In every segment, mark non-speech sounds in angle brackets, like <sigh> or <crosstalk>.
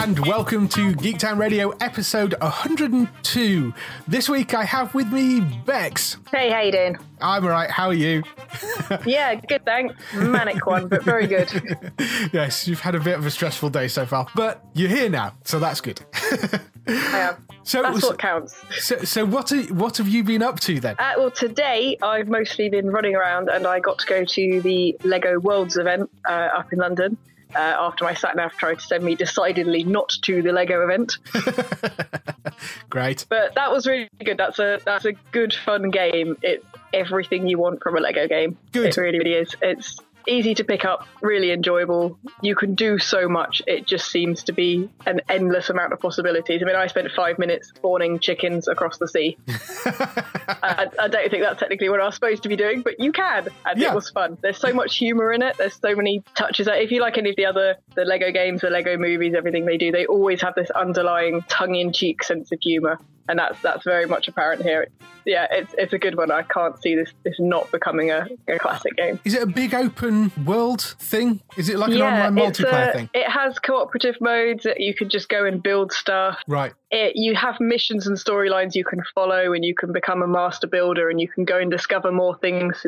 and welcome to Geektown Radio episode 102. This week I have with me Bex. Hey, how you doing? I'm alright, how are you? <laughs> Yeah, good, thanks. Manic one, but very good. <laughs> yes, you've had a bit of a stressful day so far, but you're here now, so that's good. I am. <laughs> So, That's what counts. so, so what, are, what have you been up to then? Uh, well, today I've mostly been running around and I got to go to the Lego Worlds event uh, up in London. Uh, after my sat nav tried to send me decidedly not to the Lego event, <laughs> Great. but that was really good. That's a that's a good fun game. It's everything you want from a Lego game. Good. It really, really is. It's easy to pick up, really enjoyable. You can do so much. It just seems to be an endless amount of possibilities. I mean, I spent five minutes spawning chickens across the sea. <laughs> I, I don't think that's technically what I was supposed to be doing, but you can, and Yeah. it was fun. There's so much humor in it. There's so many touches. If you like any of the other the Lego games, the Lego movies, everything they do, they always have this underlying tongue-in-cheek sense of humor, and that's that's very much apparent here. Yeah, it's it's a good one. I can't see this this not becoming a, a classic game. Is it a big open world thing? Is it like an yeah, online it's multiplayer a- thing? It has cooperative modes you can just go and build stuff. Right. It, you have missions and storylines you can follow, and you can become a master builder, and you can go and discover more things.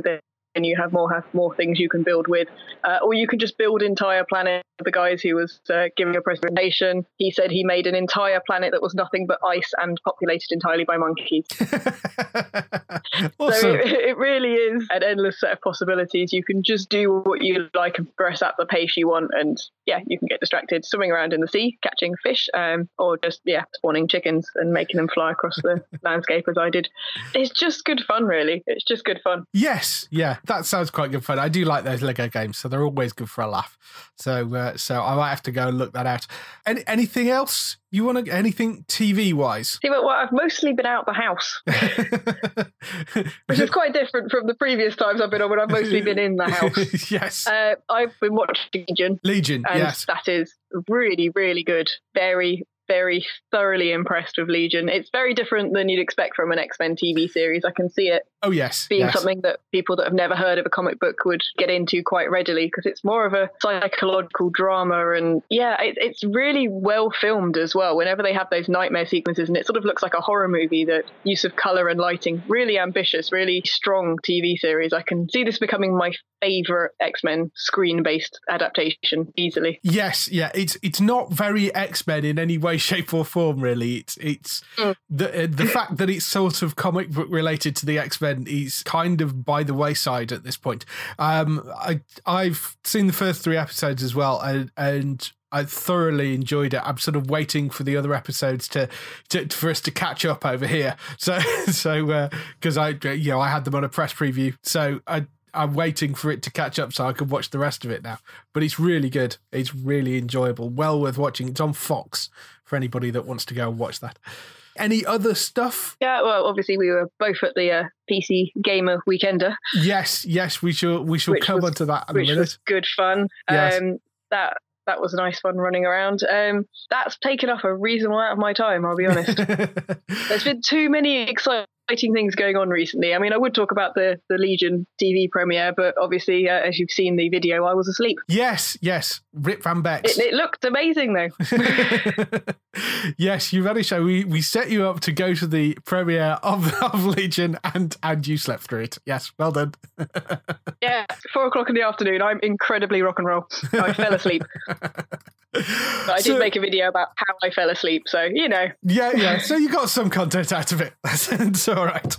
And you have more have more things you can build with, uh, or you can just build entire planet. The guys who was uh, giving a presentation, he said he made an entire planet that was nothing but ice and populated entirely by monkeys. <laughs> So awesome. it, <laughs> it really is an endless set of possibilities. You can just do what you like and progress at the pace you want, and yeah, you can get distracted swimming around in the sea, catching fish, um, or just yeah, spawning chickens and making them fly across the <laughs> landscape as I did. It's just good fun, really. It's just good fun. Yes, yeah, that sounds quite good fun. I do like those Lego games, so they're always good for a laugh. So, uh, so I might have to go and look that out. Any, anything else you want to? Anything TV wise? See, well, I've mostly been out the house, <laughs> which is quite different from the previous times I've been on when I've mostly been in the house. <laughs> yes, Uh, I've been watching Legion. Legion. and yes, that is really really good very very thoroughly impressed with legion. It's very different than you'd expect from an x-men tv series. I can see it oh yes, being yes. something that people that have never heard of a comic book would get into quite readily because it's more of a psychological drama and yeah it, it's really well filmed as well. Whenever they have those nightmare sequences and it sort of looks like a horror movie the use of color and lighting really ambitious really strong tv series. I can see this becoming my favorite x-men screen-based adaptation easily. Yes, yeah, it's it's not very X Men in any way, shape, or form. Really, it's it's Mm. the uh, the <clears throat> fact that it's sort of comic book related to the X Men is kind of by the wayside at this point. Um, I I've seen the first three episodes as well, and and. I thoroughly enjoyed it. I'm sort of waiting for the other episodes to, to for us to catch up over here. <laughs> So so because I you know I had them on a press preview, so I I'm waiting for it to catch up so I can watch the rest of it now. But it's really good. It's really enjoyable. Well worth watching. It's on Fox for anybody that wants to go and watch that. Any other stuff? Yeah, well, obviously we were both at the uh, PC Gamer Weekender, Yes, yes, we shall we shall Which come was- on to that in a minute. was good fun. Yes. Um, that that was nice fun running around. Um, that's taken up a reasonable amount of my time. I'll be honest. <laughs> There's been too many exciting exciting things going on recently. I mean, I would talk about the the Legion TV premiere, but obviously, uh, as you've seen the video, I was asleep. Yes, yes. Rip Van Bex. It, it looked amazing, though. <laughs> <laughs> yes, you very show. We we set you up to go to the premiere of, <laughs> of Legion, and and you slept through it. Yes, well done. yeah, four o'clock in the afternoon. I'm incredibly rock and roll. I fell asleep. But I did So- make a video about how I fell asleep, so you know. Yeah, yeah. So you got some content out of it. All right.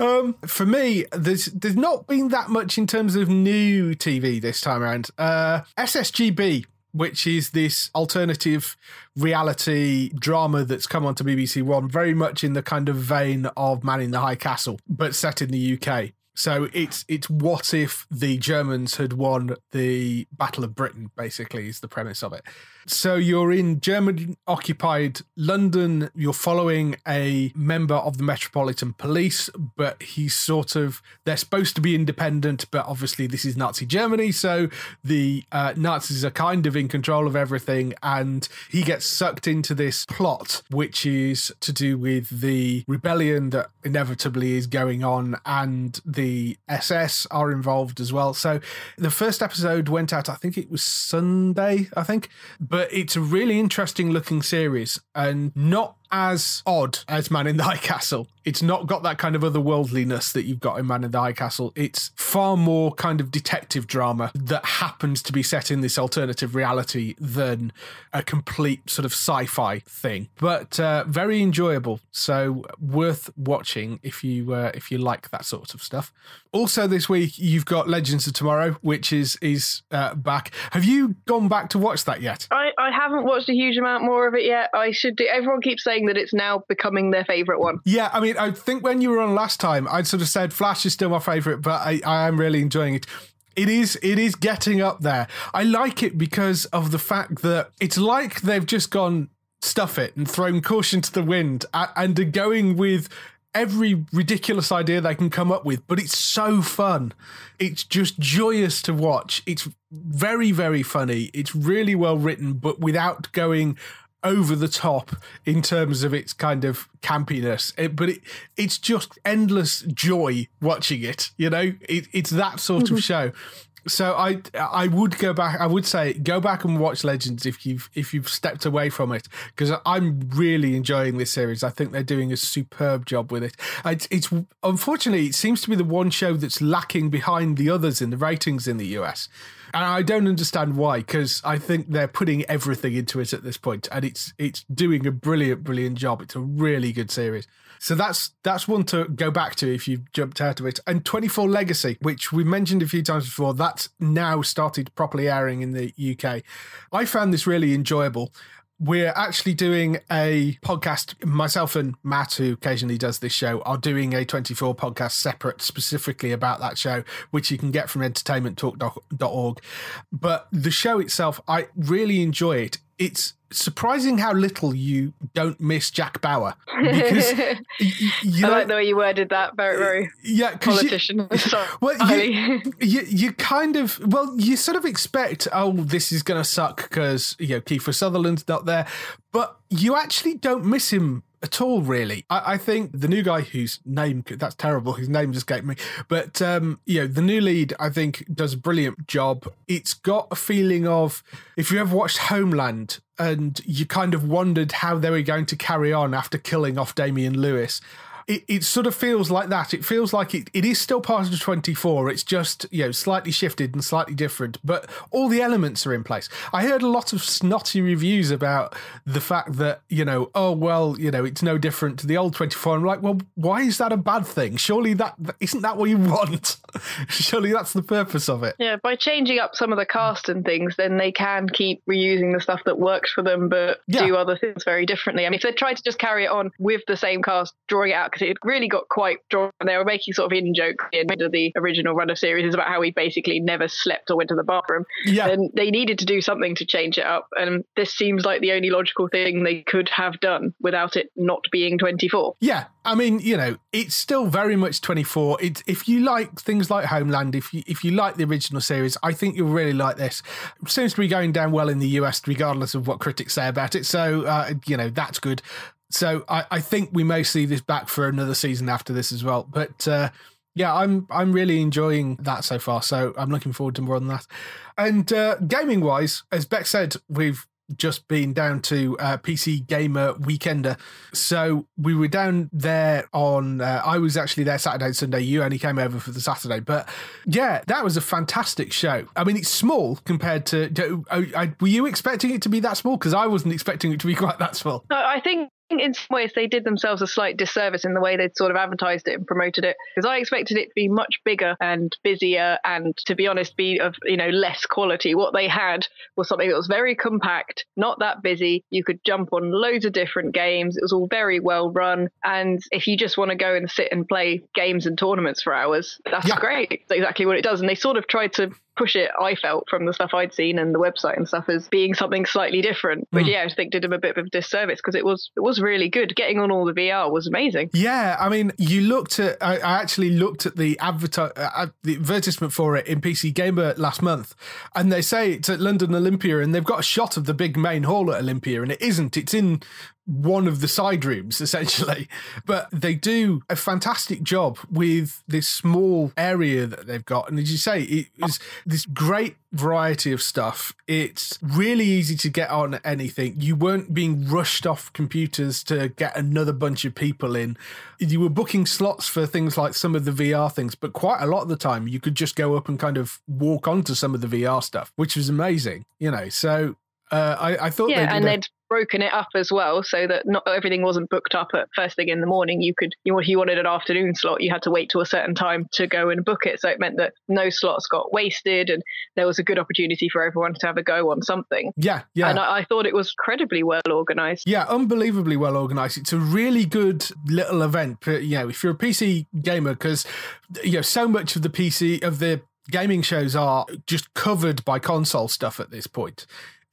<laughs> um, for me, there's there's not been that much in terms of new TV this time around. Uh, SSGB, which is this alternative reality drama that's come onto BBC One, very much in the kind of vein of Man in the High Castle, but set in the UK. So it's it's what if the Germans had won the Battle of Britain, basically, is the premise of it. So you're in German occupied London, you're following a member of the Metropolitan Police, but he's sort of they're supposed to be independent, but obviously this is Nazi Germany, so the uh, Nazis are kind of in control of everything, and he gets sucked into this plot, which is to do with the rebellion that inevitably is going on, and the SS are involved as well. So the first episode went out, I think it was Sunday, I think, but it's a really interesting looking series and not as odd as Man in the High Castle. It's not got that kind of otherworldliness that you've got in Man in the High Castle. It's far more kind of detective drama that happens to be set in this alternative reality than a complete sort of sci-fi thing. But uh, very enjoyable, so worth watching if you uh, if you like that sort of stuff. Also, this week you've got Legends of Tomorrow, which is is uh, back. Have you gone back to watch that yet? I, I haven't watched a huge amount more of it yet. I should do. Everyone keeps saying that it's now becoming their favourite one. Yeah, I mean, I think when you were on last time, I'd sort of said Flash is still my favorite, but I, I am really enjoying it. It is it is getting up there. I like it because of the fact that it's like they've just gone stuff it and thrown caution to the wind and are going with every ridiculous idea they can come up with, but it's so fun. It's just joyous to watch. It's very, very funny. It's really well written, but without going over the top in terms of its kind of campiness. It, but it, it's just endless joy watching it. You know, it, it's that sort of mm-hmm. show. So I I would go back. I would say go back and watch Legends if you've if you've stepped away from it because I'm really enjoying this series. I think they're doing a superb job with it. It's, it's unfortunately it seems to be the one show that's lacking behind the others in the ratings in the US, and I don't understand why. Because I think they're putting everything into it at this point, and it's it's doing a brilliant brilliant job. It's a really good series. So that's that's one to go back to if you've jumped out of it. And 24 Legacy, which we mentioned a few times before, that's now started properly airing in the UK. I found this really enjoyable. We're actually doing a podcast. Myself and Matt, who occasionally does this show, are doing a 24 podcast separate specifically about that show, which you can get from entertainmenttalk.org. But the show itself, I really enjoy it. It's surprising how little you don't miss Jack Bauer because <laughs> y- y- you I know, like the way you worded that. Very, very yeah, 'cause you- <laughs> Sorry. <laughs> well, you, you, you kind of, well, you sort of expect, oh, this is going to suck because, you know, Kiefer Sutherland's not there. But you actually don't miss him at all, really. I, I think the new guy whose name, that's terrible, his name just escaped me. But, um, you know, the new lead, I think, does a brilliant job. It's got a feeling of, if you ever watched Homeland, and you kind of wondered how they were going to carry on after killing off Damian Lewis it, it sort of feels like that. It feels like it, it is still part of the 24. It's just, you know, slightly shifted and slightly different, but all the elements are in place. I heard a lot of snotty reviews about the fact that, you know, oh, well, you know, it's no different to the old 24. I'm like, well, why is that a bad thing? Surely that isn't that what you want? <laughs> Surely that's the purpose of it. Yeah, by changing up some of the cast and things, then they can keep reusing the stuff that works for them, but Yeah. do other things very differently. I mean, if they tried to just carry it on with the same cast, drawing it out, it really got quite drawn, they were making sort of in jokes of the original run of series about how he basically never slept or went to the bathroom. Yeah. And they needed to do something to change it up, and this seems like the only logical thing they could have done without it not being 24. Yeah, I mean, you know, it's still very much 24. It, if you like things like Homeland, if you if you like the original series, I think you'll really like this. It seems to be going down well in the US, regardless of what critics say about it. So, uh, you know, that's good. So I, I think we may see this back for another season after this as well. But uh, yeah, I'm I'm really enjoying that so far. So I'm looking forward to more than that. And uh, gaming wise, as Beck said, we've just been down to uh, PC Gamer Weekender. So we were down there on, uh, I was actually there Saturday and Sunday. You only came over for the Saturday. But yeah, that was a fantastic show. I mean, it's small compared to, to I, were you expecting it to be that small? Because I wasn't expecting it to be <laughs> quite that small. I think in some ways they did themselves a slight disservice in the way they'd sort of advertised it and promoted it because I expected it to be much bigger and busier and to be honest be of you know less quality. What they had was something that was very compact not that busy. You could jump on loads of different games. It was all very well run. And if you just want to go and sit and play games and tournaments for hours that's yeah. great. That's exactly what it does. And they sort of tried to push it, I felt, from the stuff I'd seen and the website and stuff as being something slightly different. But mm. yeah, I think did him a bit of a disservice because it was it was really good. Getting on all the VR was amazing. Yeah, I mean, you looked at, I, I actually looked at the, adverti- uh, the advertisement for it in PC Gamer last month, and they say it's at London Olympia, and they've got a shot of the big main hall at Olympia, and it isn't. It's in one of the side rooms <laughs> essentially. But they do a fantastic job with this small area that they've got. And as you say it is this great variety of stuff. It's really easy to get on anything. You weren't being rushed off computers to get another bunch of people in. You were booking slots for things like some of the VR things but quite a lot of the time you could just go up and kind of walk onto some of the VR stuff which was amazing you know? So uh, I, I, thought yeah, they and they'd broken it up as well so that not everything wasn't booked up at first thing in the morning. You could you if you wanted an afternoon slot. You had to wait till a certain time to go and book it. So it meant that no slots got wasted and there was a good opportunity for everyone to have a go on something. Yeah yeah. And i, I thought it was incredibly well organized. Yeah unbelievably well organized. It's a really good little event you know if you're a pc gamer because you know so much of the pc of the gaming shows are just covered by console stuff at this point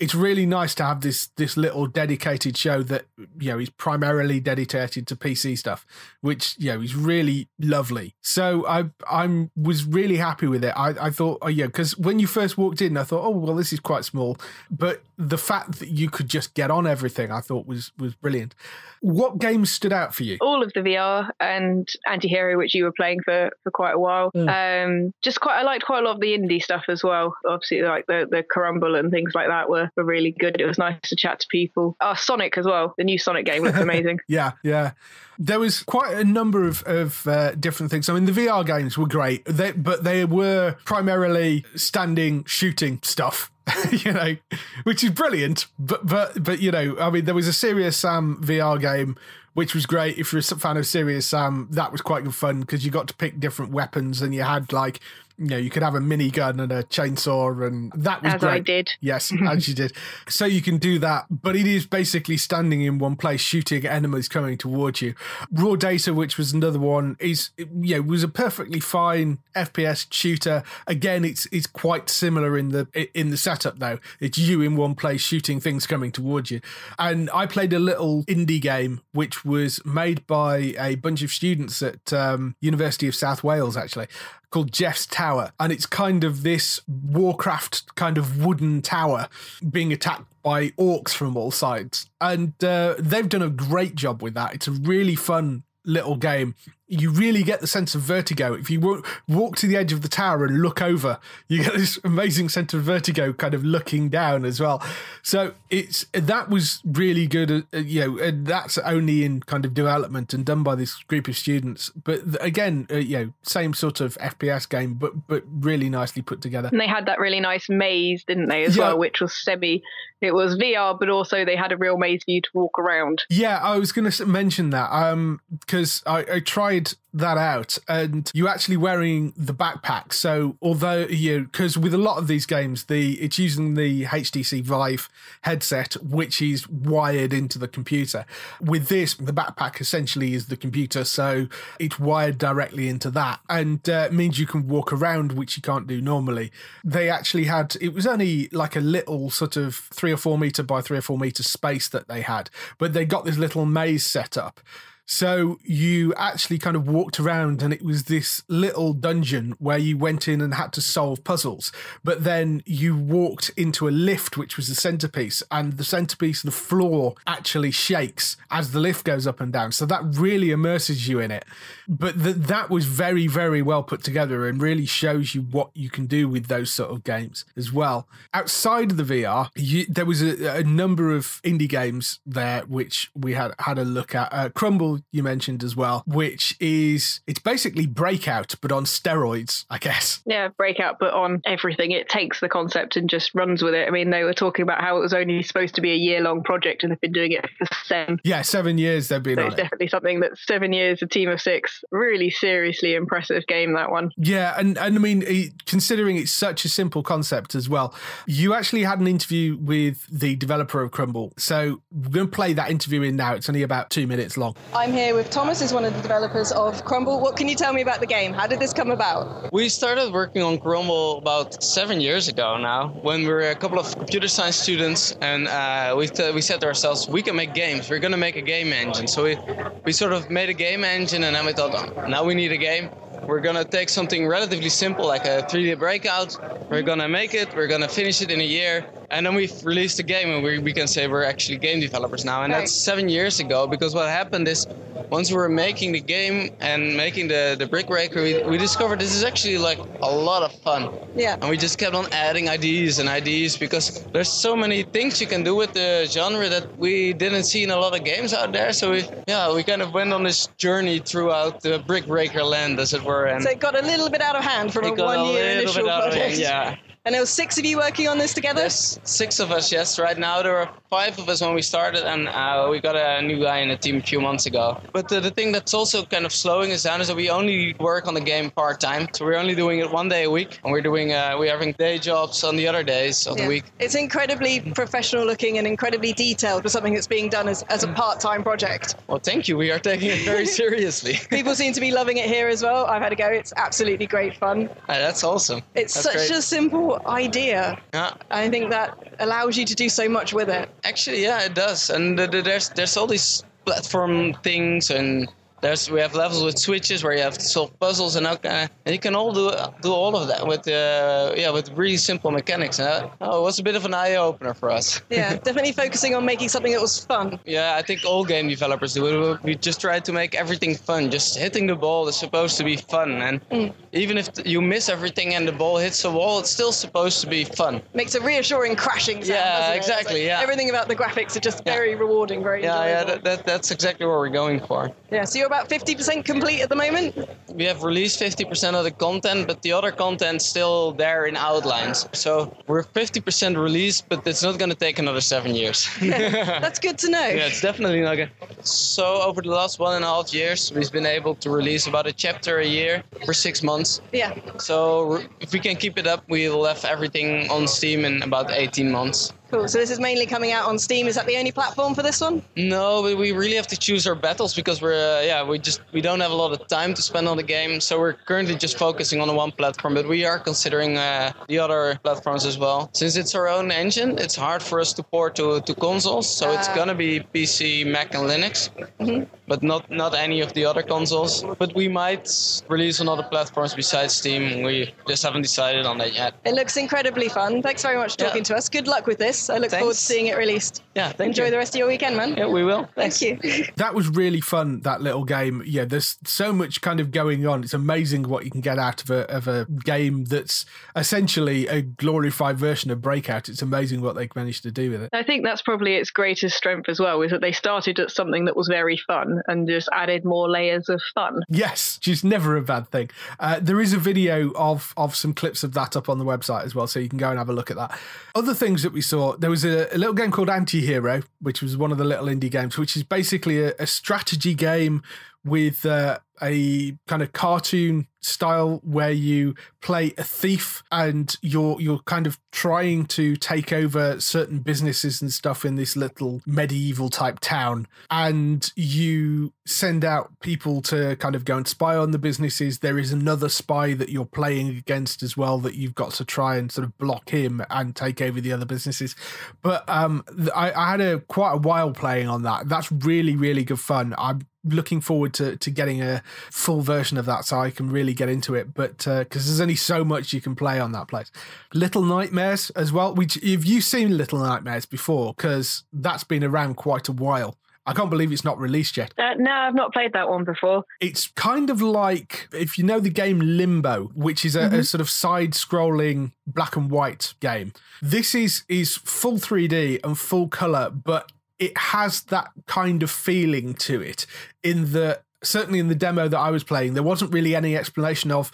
it's really nice to have this this little dedicated show that you know is primarily dedicated to PC stuff, which you know is really lovely. So I I'm was really happy with it. I, I thought oh yeah because when you first walked in I thought oh well this is quite small, but the fact that you could just get on everything I thought was was brilliant. What games stood out for you? All of the VR and Anti-Hero, which you were playing for for quite a while. Mm. Um, just quite I liked quite a lot of the indie stuff as well. Obviously like the the Crumble and things like that were were really good. It was nice to chat to people. Oh, Sonic as well. The new Sonic game looks <laughs> amazing. yeah, yeah. There was quite a number of, of uh, different things. I mean, the VR games were great, they, but they were primarily standing shooting stuff. <laughs> you know, which is brilliant. But but but you know, I mean, there was a Serious Sam VR game which was great. If you're a fan of Serious Sam, that was quite good fun because you got to pick different weapons and you had like you know, you could have a minigun and a chainsaw, and that was as great. I did. Yes, <laughs> as you did. So you can do that, but it is basically standing in one place, shooting enemies coming towards you. Raw Data, which was another one, is yeah, was a perfectly fine FPS shooter. Again, it's it's quite similar in the in the setup though. It's you in one place shooting things coming towards you. And I played a little indie game which was made by a bunch of students at um, University of South Wales, actually, called Jeff's Tower. And it's kind of this Warcraft kind of wooden tower being attacked by orcs from all sides. And uh, they've done a great job with that. It's a really fun little game you really get the sense of vertigo. If you walk to the edge of the tower and look over, you get this amazing sense of vertigo kind of looking down as well. So it's that was really good. Uh, you know, and that's only in kind of development and done by this group of students. But again, uh, you know, same sort of FPS game, but but really nicely put together. And they had that really nice maze, didn't they, as yeah. well, which was semi. It was VR, but also they had a real maze for you to walk around. Yeah, I was going to mention that um because I, I tried that out and you're actually wearing the backpack. So although you because with a lot of these games the it's using the htc vive headset which is wired into the computer. With this the backpack essentially is the computer so it's wired directly into that and uh, means you can walk around which you can't do normally. They actually had it was only like a little sort of three or four meter by three or four meter space that they had but they got this little maze set up So you actually kind of walked around and it was this little dungeon where you went in and had to solve puzzles. But then you walked into a lift, which was the centerpiece, and the centerpiece, the floor actually shakes as the lift goes up and down. So that really immerses you in it. But th- that was very, very well put together and really shows you what you can do with those sort of games as well. Outside of the VR, you, there was a, a, number of indie games there which we had had a look at. Uh, Crumble you mentioned as well, which is it's basically Breakout but on steroids, I guess. Yeah, Breakout but on everything. It takes the concept and just runs with it. I mean, they were talking about how it was only supposed to be a year long project and they've been doing it for seven. Yeah, seven years they've been so on it's it. definitely something that seven years, a team of six, really seriously impressive game that one. Yeah, and and I mean, considering it's such a simple concept as well, you actually had an interview with the developer of Crumble. So we're going to play that interview in now. It's only about two minutes long. I'm here with Thomas, who's one of the developers of Crumble. What can you tell me about the game? How did this come about? We started working on Crumble about seven years ago now, when we were a couple of computer science students, and uh, we we said to ourselves, we can make games. We're going to make a game engine. So we we sort of made a game engine, and then we thought, oh, now we need a game we're gonna take something relatively simple like a 3D breakout. We're gonna make it. We're gonna finish it in a year, and then we've released the game, and we, we can say we're actually game developers now. And right. that's seven years ago. Because what happened is, once we were making the game and making the the brick breaker, we, we discovered this is actually like a lot of fun. Yeah. And we just kept on adding ideas and ideas because there's so many things you can do with the genre that we didn't see in a lot of games out there. So we yeah we kind of went on this journey throughout the brick breaker land, as it were and so it got a little bit out of hand from a one-year initial project. yeah. And there was six of you working on this together? Yes, six of us, yes. Right now there are five of us when we started, and uh, we got a new guy in the team a few months ago. But uh, the thing that's also kind of slowing us down is that we only work on the game part time. So we're only doing it one day a week, and we're doing uh, we're having day jobs on the other days of yeah. the week. It's incredibly professional looking and incredibly detailed for something that's being done as, as a part time project. Well, thank you. We are taking it very <laughs> seriously. People seem to be loving it here as well. I've had a go. It's absolutely great fun. that's awesome. It's that's such great. a simple idea. Yeah. I think that allows you to do so much with it. Actually, yeah, it does. And uh, there's there's all these platform things and there's we have levels with switches where you have to solve puzzles and, and you can all do do all of that with uh, yeah with really simple mechanics. And that, oh, it was a bit of an eye opener for us. Yeah, <laughs> definitely focusing on making something that was fun. Yeah, I think all game developers do it. We just try to make everything fun. Just hitting the ball is supposed to be fun, and mm. even if you miss everything and the ball hits a wall, it's still supposed to be fun. Makes a reassuring crashing sound. Yeah, exactly. Like yeah, everything about the graphics are just very rewarding, very yeah, enjoyable. yeah. That, that, that's exactly what we're going for. Yeah, so you're about 50% complete at the moment? We have released 50% of the content, but the other content's still there in outlines. So we're 50% released, but it's not going to take another seven years. yeah, <laughs> <laughs> that's good to know. Yeah, it's definitely not good. So over the last one and a half years, we've been able to release about a chapter a year for six months. Yeah. So if we can keep it up, we'll have everything on Steam in about 18 months. Cool. So this is mainly coming out on Steam. Is that the only platform for this one? No, we really have to choose our battles because we're uh, yeah we just we don't have a lot of time to spend on the game. So we're currently just focusing on the one platform, but we are considering uh, the other platforms as well. Since it's our own engine, it's hard for us to port to, to consoles. So uh, it's ah. gonna be PC, Mac, and Linux, mm-hmm. But not not any of the other consoles. But we might release on other platforms besides Steam. We just haven't decided on that yet. It looks incredibly fun. Thanks very much for talking yeah. to us. Good luck with this. I look Thanks. forward to seeing it released. Yeah, Enjoy you. the rest of your weekend, man. Yeah, we will. Thank you. <laughs> <laughs> that was really fun, that little game. Yeah, there's so much kind of going on. It's amazing what you can get out of a, of a game that's essentially a glorified version of Breakout. It's amazing what they managed to do with it. I think that's probably its greatest strength as well, is that they started at something that was very fun and just added more layers of fun. Yes, which is never a bad thing. Uh, there is a video of, of some clips of that up on the website as well, so you can go and have a look at that. Other things that we saw, there was a, a little game called Anti-Hero, which was one of the little indie games, which is basically a, a strategy game with uh, a kind of cartoon style where you play a thief and you're you're kind of trying to take over certain businesses and stuff in this little medieval type town. And you send out people to kind of go and spy on the businesses. There is another spy that you're playing against as well that you've got to try and sort of block him and take over the other businesses. But um I, I had a quite a while playing on that. That's really really good fun. I'm looking forward to to getting a full version of that so I can really get into it. But because uh, there's only so much you can play on that place. Little Nightmares as well. Which have you've seen Little Nightmares before? Because that's been around quite a while. I can't believe it's not released yet. Uh, no, I've not played that one before. It's kind of like if you know the game Limbo, which is a, mm-hmm. a sort of side-scrolling black and white game. This is is full 3D and full color, but it has that kind of feeling to it in the certainly in the demo that I was playing, there wasn't really any explanation of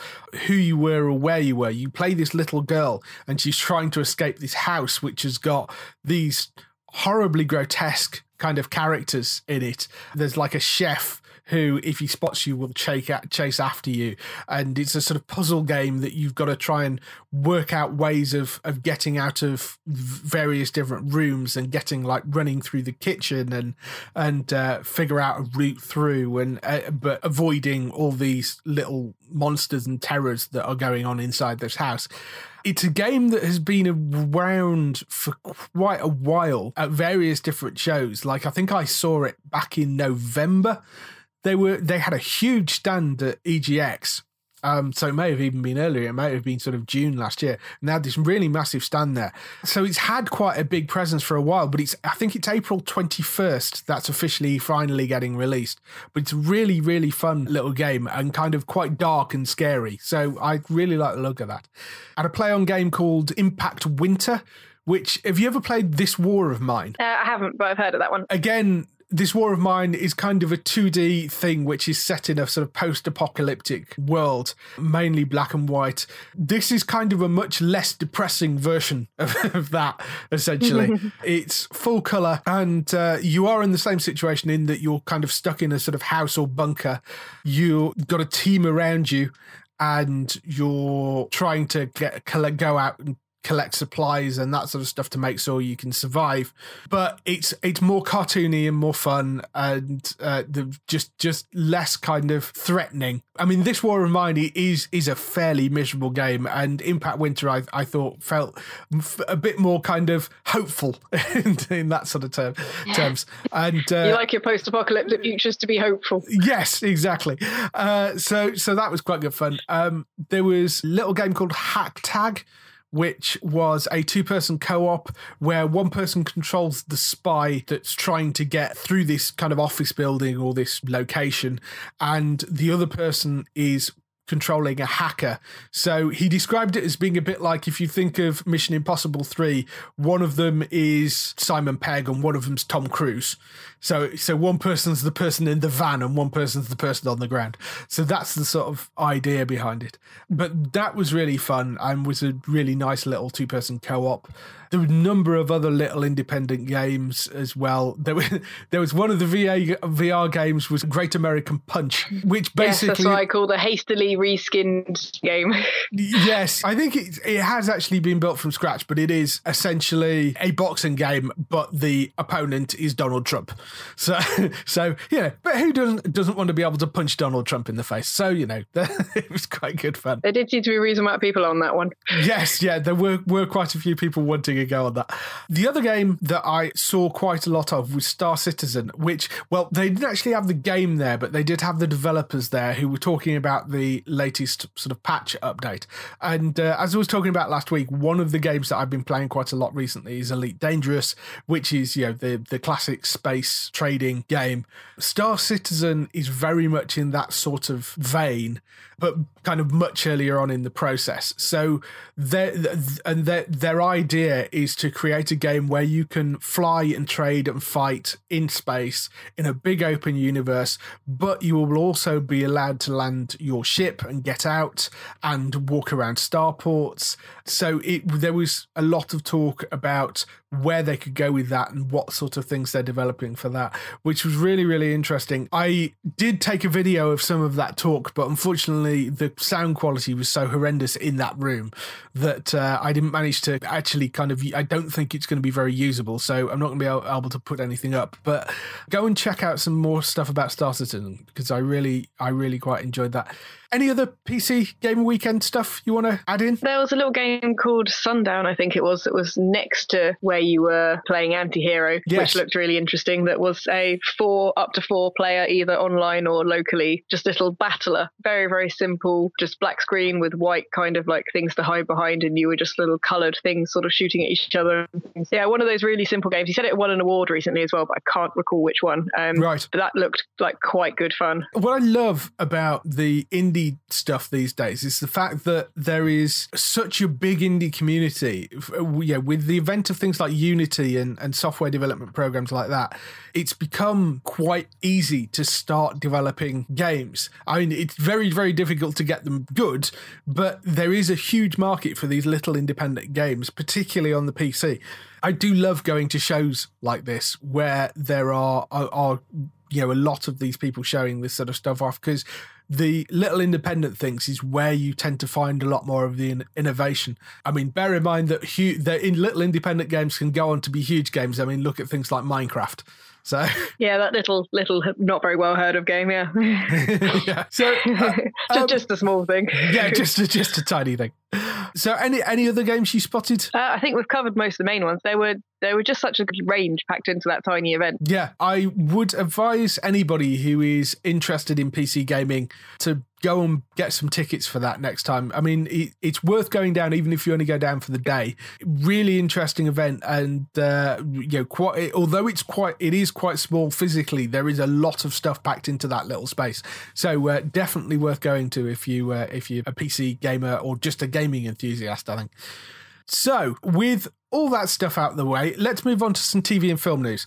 who you were or where you were. You play this little girl and she's trying to escape this house, which has got these horribly grotesque kind of characters in it. There's like a chef who, if he spots you, will chase chase after you, and it's a sort of puzzle game that you've got to try and work out ways of of getting out of various different rooms and getting like running through the kitchen and and uh, figure out a route through, and uh, but avoiding all these little monsters and terrors that are going on inside this house. It's a game that has been around for quite a while at various different shows. Like I think I saw it back in November they were they had a huge stand at EGX. Um, so it may have even been earlier. It may have been sort of June last year. And they had this really massive stand there. So it's had quite a big presence for a while, but it's I think it's April 21st that's officially finally getting released. But it's a really, really fun little game and kind of quite dark and scary. So I really like the look of that. I had a play on game called Impact Winter, which have you ever played This War of Mine? Uh, I haven't, but I've heard of that one. Again, this war of mine is kind of a 2D thing, which is set in a sort of post apocalyptic world, mainly black and white. This is kind of a much less depressing version <laughs> of, of that, essentially. <laughs> it's full color, and uh, you are in the same situation in that you're kind of stuck in a sort of house or bunker. You've got a team around you. And you're trying to get go out and collect supplies and that sort of stuff to make sure you can survive. But it's it's more cartoony and more fun and uh, the, just just less kind of threatening. I mean, this War of Mine is is a fairly miserable game, and Impact Winter I I thought felt a bit more kind of hopeful <laughs> in, in that sort of term, terms. And uh, you like your post-apocalyptic futures to be hopeful. Yes, exactly. Uh, so so that was quite good fun. Um, there was a little game called Hack Tag which was a two person co op where one person controls the spy that's trying to get through this kind of office building or this location, and the other person is controlling a hacker. So he described it as being a bit like if you think of Mission Impossible 3, one of them is Simon Pegg and one of them's Tom Cruise. So so one person's the person in the van and one person's the person on the ground. So that's the sort of idea behind it. But that was really fun and was a really nice little two person co op. There were a number of other little independent games as well. There was <laughs> there was one of the VA, VR games was Great American Punch, which basically yes, that's what I call the hastily reskinned game. <laughs> yes, I think it it has actually been built from scratch, but it is essentially a boxing game, but the opponent is Donald Trump. So <laughs> so yeah, but who doesn't doesn't want to be able to punch Donald Trump in the face? So you know, <laughs> it was quite good fun. There did seem to be a reason why people on that one. Yes, yeah, there were were quite a few people wanting a go on that. The other game that I saw quite a lot of was Star Citizen, which, well, they didn't actually have the game there, but they did have the developers there who were talking about the latest sort of patch update. And uh, as I was talking about last week, one of the games that I've been playing quite a lot recently is Elite Dangerous, which is, you know, the, the classic space trading game. Star Citizen is very much in that sort of vein but kind of much earlier on in the process. So their and their their idea is to create a game where you can fly and trade and fight in space in a big open universe, but you will also be allowed to land your ship and get out and walk around starports. So it there was a lot of talk about where they could go with that and what sort of things they're developing for that, which was really, really interesting. I did take a video of some of that talk, but unfortunately, the sound quality was so horrendous in that room that uh, I didn't manage to actually kind of. I don't think it's going to be very usable, so I'm not going to be able to put anything up. But go and check out some more stuff about Star Citizen because I really, I really quite enjoyed that. Any other PC game Weekend stuff you want to add in? There was a little game called Sundown, I think it was, that was next to where you were playing Anti-Hero, Yes. which looked really interesting. That was a four, up to four player, either online or locally, just little battler. Very, very simple, just black screen with white kind of like things to hide behind, and you were just little coloured things sort of shooting at each other. Yeah, one of those really simple games. He said it won an award recently as well, but I can't recall which one. Um, Right. But that looked like quite good fun. What I love about the indie stuff these days is the fact that there is such a big indie community. Yeah, with the event of things like Unity and, and software development programs like that, it's become quite easy to start developing games. I mean, it's very, very difficult to get them good, but there is a huge market for these little independent games, particularly on the PC. I do love going to shows like this where there are are, are you know a lot of these people showing this sort of stuff off because the little independent things is where you tend to find a lot more of the in- innovation. I mean, bear in mind that hu- that in little independent games can go on to be huge games. I mean, look at things like Minecraft. So, <laughs> Yeah, that little, little, not very well heard of game. Yeah. <laughs> yeah. So, uh, <laughs> just, um, just a small thing. yeah, just a, just a tiny thing. So, any any other games you spotted? Uh, I think we've covered most of the main ones. They were they were just such a good range packed into that tiny event. Yeah, I would advise anybody who is interested in PC gaming to go and get some tickets for that next time. I mean, it, it's worth going down, even if you only go down for the day. Really interesting event, and uh, you know, quite although it's quite it is quite small physically, there is a lot of stuff packed into that little space. So uh, definitely worth going to if you uh, if you're a PC gamer or just a gaming enthusiast. I think. So, with all that stuff out of the way, let's move on to some TV and film news.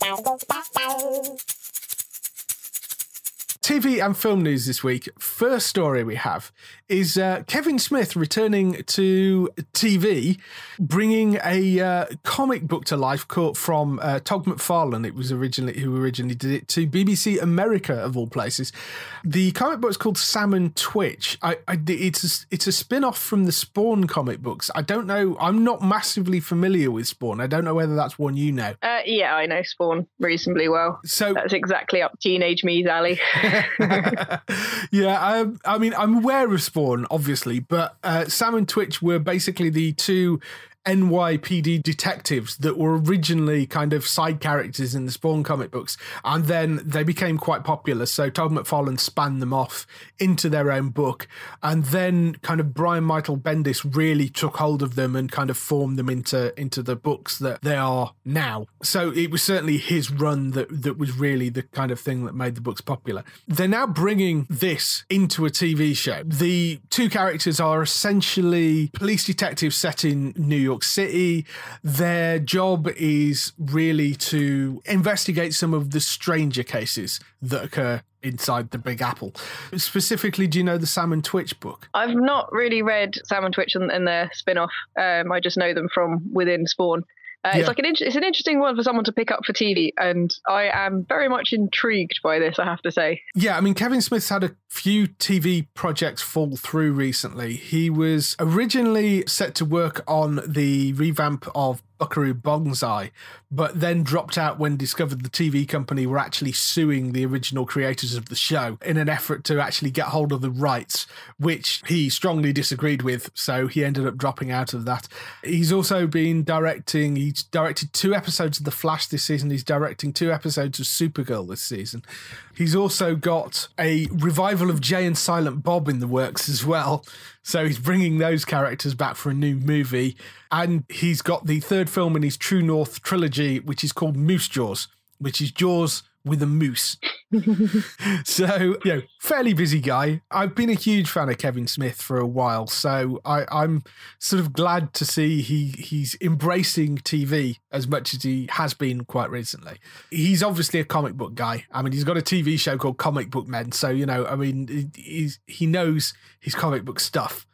TV and film news this week. First story we have is uh, Kevin Smith returning to TV, bringing a uh, comic book to life caught from uh, Todd McFarlane. It was originally who originally did it to BBC America of all places. The comic book is called Sam and Twitch. I, I, it's a, it's a spin off from the Spawn comic books. I don't know. I'm not massively familiar with Spawn. I don't know whether that's one you know. Uh, yeah, I know Spawn reasonably well. So That's exactly up teenage me's alley. <laughs> <laughs> yeah, I, I mean, I'm aware of Spawn, obviously, but uh, Sam and Twitch were basically the two NYPD detectives that were originally kind of side characters in the Spawn comic books, and then they became quite popular. So Todd McFarlane spanned them off into their own book, and then kind of Brian Michael Bendis really took hold of them and kind of formed them into into the books that they are now. So it was certainly his run that that was really the kind of thing that made the books popular. They're now bringing this into a TV show. The two characters are essentially police detectives set in New York City. Their job is really to investigate some of the stranger cases that occur inside the Big Apple. Specifically, do you know the Sam and Twitch book? I've not really read Sam and Twitch and, and their spin off. Um, I just know them from within Spawn. Uh, Yeah. It's like an int- it's an interesting one for someone to pick up for TV, and I am very much intrigued by this. I have to say. Yeah, I mean, Kevin Smith's had a few TV projects fall through recently. He was originally set to work on the revamp of Buckaroo Banzai, but then dropped out when discovered the TV company were actually suing the original creators of the show in an effort to actually get hold of the rights, which he strongly disagreed with. So he ended up dropping out of that. He's also been directing, he's directed two episodes of The Flash this season. He's directing two episodes of Supergirl this season. He's also got a revival of Jay and Silent Bob in the works as well. So he's bringing those characters back for a new movie. And he's got the third film in his True North trilogy, which is called Moose Jaws, which is Jaws with a moose. <laughs> so, you know, fairly busy guy. I've been a huge fan of Kevin Smith for a while, so I, I'm sort of glad to see he he's embracing TV as much as he has been quite recently. He's obviously a comic book guy. I mean, he's got a TV show called Comic Book Men, so you know, I mean, he's he knows his comic book stuff.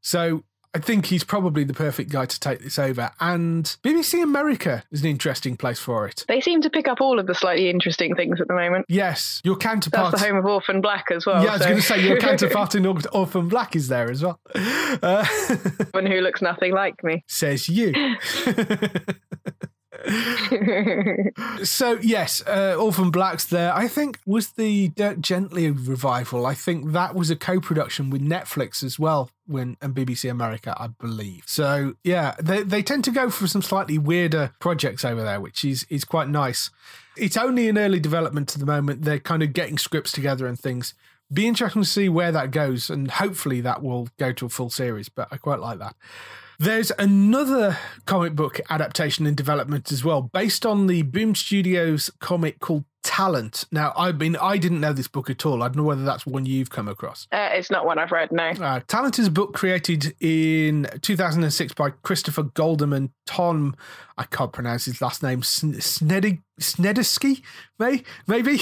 So I think he's probably the perfect guy to take this over. And BBC America is an interesting place for it. They seem to pick up all of the slightly interesting things at the moment. Yes, your counterpart. That's the home of Orphan Black as well. yeah, I was so- going to say your <laughs> counterpart in Orphan Black is there as well. Uh, <laughs> One who looks nothing like me. says you. <laughs> so yes, uh, Orphan Black's there. I think was the Dirk Gently revival. I think that was a co-production with Netflix as well, when and BBC America, I believe. So yeah, they they tend to go for some slightly weirder projects over there, which is is quite nice. It's only in early development at the moment. They're kind of getting scripts together and things. Be interesting to see where that goes, and hopefully that will go to a full series. But I quite like that. There's another comic book adaptation in development as well, based on the Boom Studios comic called Talent. Now, I mean, I didn't know this book at all. I don't know whether that's one you've come across. Uh, it's not one I've read, no. Uh, Talent is a book created in 2006 by Christopher Goldman and Tom, I can't pronounce his last name, Snedig, Snedesky, may, maybe?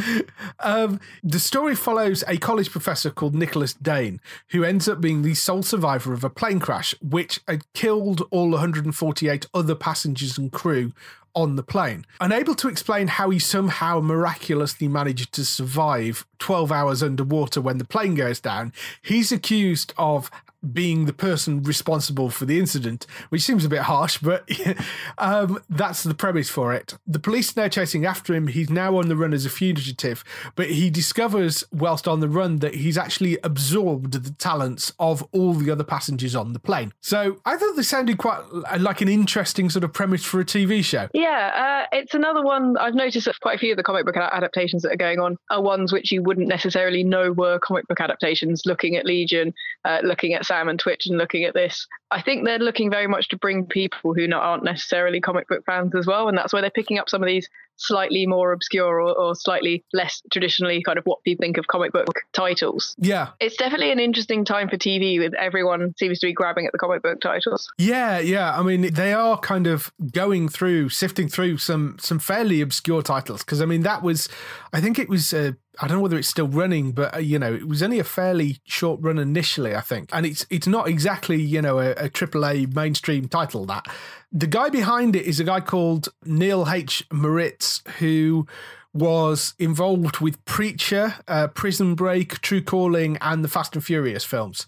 <laughs> um, the story follows a college professor called Nicholas Dane, who ends up being the sole survivor of a plane crash, which had killed all 148 other passengers and crew on the plane. Unable to explain how he somehow miraculously managed to survive 12 hours underwater when the plane goes down, he's accused of being the person responsible for the incident, which seems a bit harsh, but <laughs> um, that's the premise for it. The police are now chasing after him. He's now on the run as a fugitive, but he discovers, whilst on the run, that he's actually absorbed the talents of all the other passengers on the plane. So I thought this sounded quite like an interesting sort of premise for a TV show. Yeah, uh, it's another one I've noticed that quite a few of the comic book adaptations that are going on are ones which you wouldn't necessarily know were comic book adaptations. Looking at Legion, uh, looking at Sam and Twitch and looking at this, I think they're looking very much to bring people who not, aren't necessarily comic book fans as well, and that's why they're picking up some of these slightly more obscure or, or, slightly less traditionally kind of what people think of comic book titles. Yeah. It's definitely an interesting time for TV with everyone seems to be grabbing at the comic book titles. Yeah, yeah. I mean, they are kind of going through, sifting through some some fairly obscure titles because I mean that was I think it was uh, I don't know whether it's still running, but uh, you know, it was only a fairly short run initially, I think, and it's it's not exactly you know a, a AAA mainstream title. That the guy behind it is a guy called Neil H. Moritz, who was involved with Preacher, uh, Prison Break, True Calling, and the Fast and Furious films.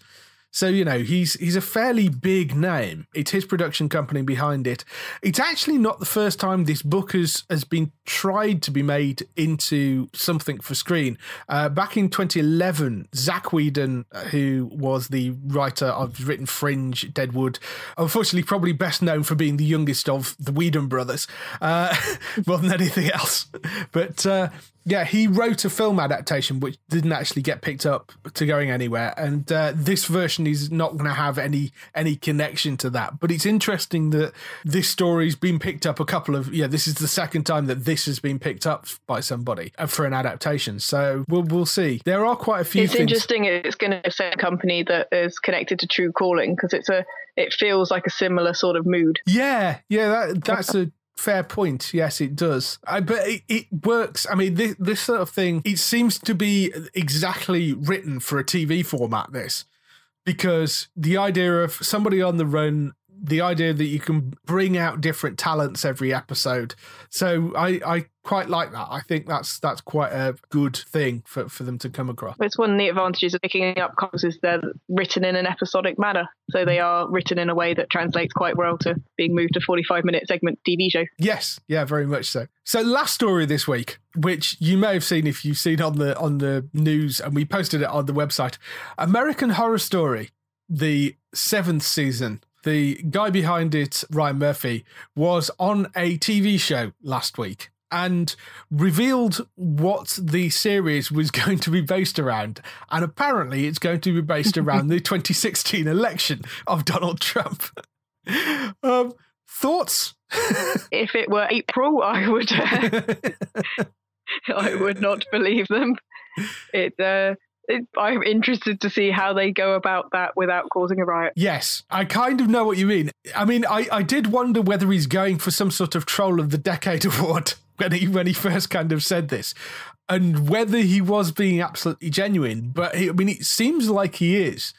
So you know he's he's a fairly big name. It's his production company behind it. It's actually not the first time this book has has been tried to be made into something for screen. Uh, back in 2011, Zack Whedon, uh, who was the writer of written Fringe, Deadwood, unfortunately probably best known for being the youngest of the Whedon brothers, uh, <laughs> more than anything else. But uh, yeah, he wrote a film adaptation which didn't actually get picked up to going anywhere, and uh, this version is not going to have any any connection to that. But it's interesting that this story's been picked up a couple of yeah. This is the second time that this has been picked up by somebody uh, for an adaptation. So we'll we'll see. There are quite a few. It's things- interesting. It's going to say a company that is connected to True Calling because it's a it feels like a similar sort of mood. Yeah, yeah, that that's a fair point. Yes, it does. I, but it, it works. I mean, this, this sort of thing, it seems to be exactly written for a TV format. This because the idea of somebody on the run the idea that you can bring out different talents every episode. So I, I quite like that. I think that's that's quite a good thing for, for them to come across. It's one of the advantages of picking up comics is they're written in an episodic manner. So they are written in a way that translates quite well to being moved to 45 minute segment TV show. Yes, yeah, very much so. So last story this week, which you may have seen if you've seen on the on the news, and we posted it on the website. American Horror Story, the seventh season the guy behind it, Ryan Murphy, was on a TV show last week and revealed what the series was <laughs> going to be based around. And apparently, it's going to be based <laughs> around the 2016 election of Donald Trump. <laughs> um, thoughts? if it were April, I would. Uh, I would not believe them. It uh, I'm interested to see how they go about that without causing a riot. Yes, I kind of know what you mean. I mean, I, I did wonder whether he's going for some sort of Troll of the Decade <laughs> award when he when he first kind of said this, and whether he was being absolutely genuine. But he, I mean, it seems like he is.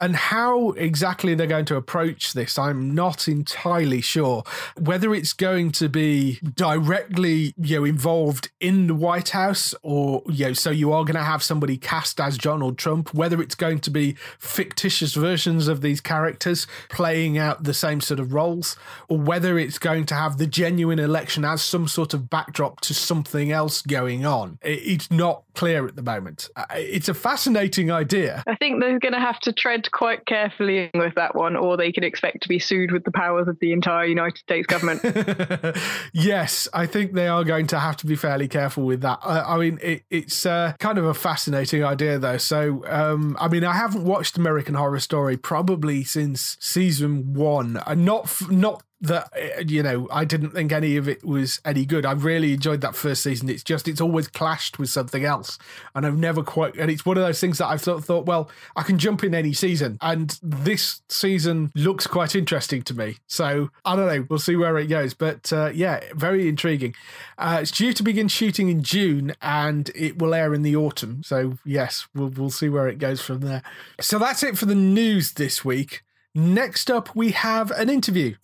And how exactly they're going to approach this, I'm not entirely sure. Whether it's going to be directly, you know, involved in the White House, or you know, so you are going to have somebody cast as Donald Trump. Whether it's going to be fictitious versions of these characters playing out the same sort of roles, or whether it's going to have the genuine election as some sort of backdrop to something else going on. It's not clear at the moment. It's a fascinating idea. I think they're going to have to tread quite carefully with that one, or they can expect to be sued with the powers of the entire United States government. <laughs> yes, I think they are going to have to be fairly careful with that. I, I mean, it, it's uh, kind of a fascinating idea, though. So, um, I mean, I haven't watched American Horror Story probably since season one. Uh, not f- not that uh, you know I didn't think any of it was any good. I really enjoyed that first season. It's just it's always clashed with something else, and I've never quite. And it's one of those things that I've thought, thought well, I can jump in any season, and this season looks quite interesting to me. So I don't know. We'll see where it goes, but uh, yeah, very intriguing. Uh, it's due to begin shooting in June, and it will air in the autumn. So yes, we'll we'll see where it goes from there. So that's it for the news this week. Next up, we have an interview.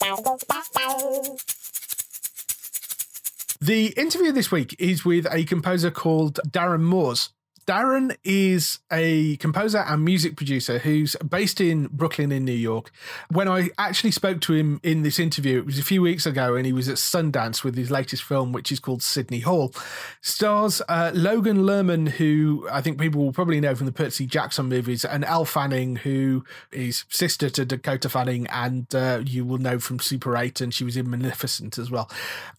The interview this week is with a composer called Darren Morze. Darren is a composer and music producer who's based in Brooklyn, in New York. When I actually spoke to him in this interview, it was a few weeks ago, and he was at Sundance with his latest film, which is called Sidney Hall. Stars uh, Logan Lerman, who I think people will probably know from the Percy Jackson movies, and Elle Fanning, who is sister to Dakota Fanning, and uh, you will know from Super 8, and she was in Maleficent as well.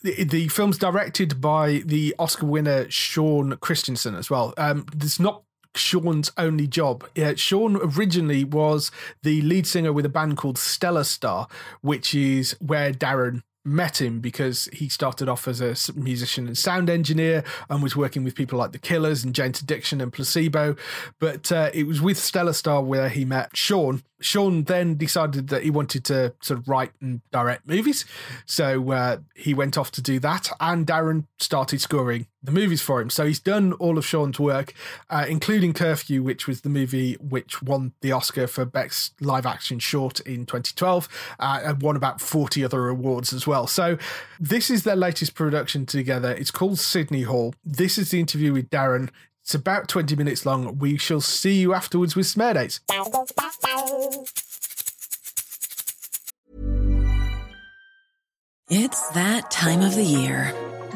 The, the film's directed by the Oscar winner Shawn Christensen as well. Um, it's not Shawn's only job. Yeah, Shawn originally was the lead singer with a band called Stellastarr, which is where Darren met him because he started off as a musician and sound engineer and was working with people like the Killers and Jane's Addiction and Placebo. But uh, it was with Stellastarr where he met Shawn. Shawn then decided that he wanted to sort of write and direct movies. So uh, he went off to do that, and Darren started scoring the movies for him. So he's done all of Shawn's work, uh, including Curfew, which was the movie which won the Oscar for Best Live Action Short in 2012, uh, and won about 40 other awards as well. So this is their latest production together. It's called Sidney Hall. This is the interview with Darren. It's about 20 minutes long. We shall see you afterwards with Smear Dates. It's that time of the year.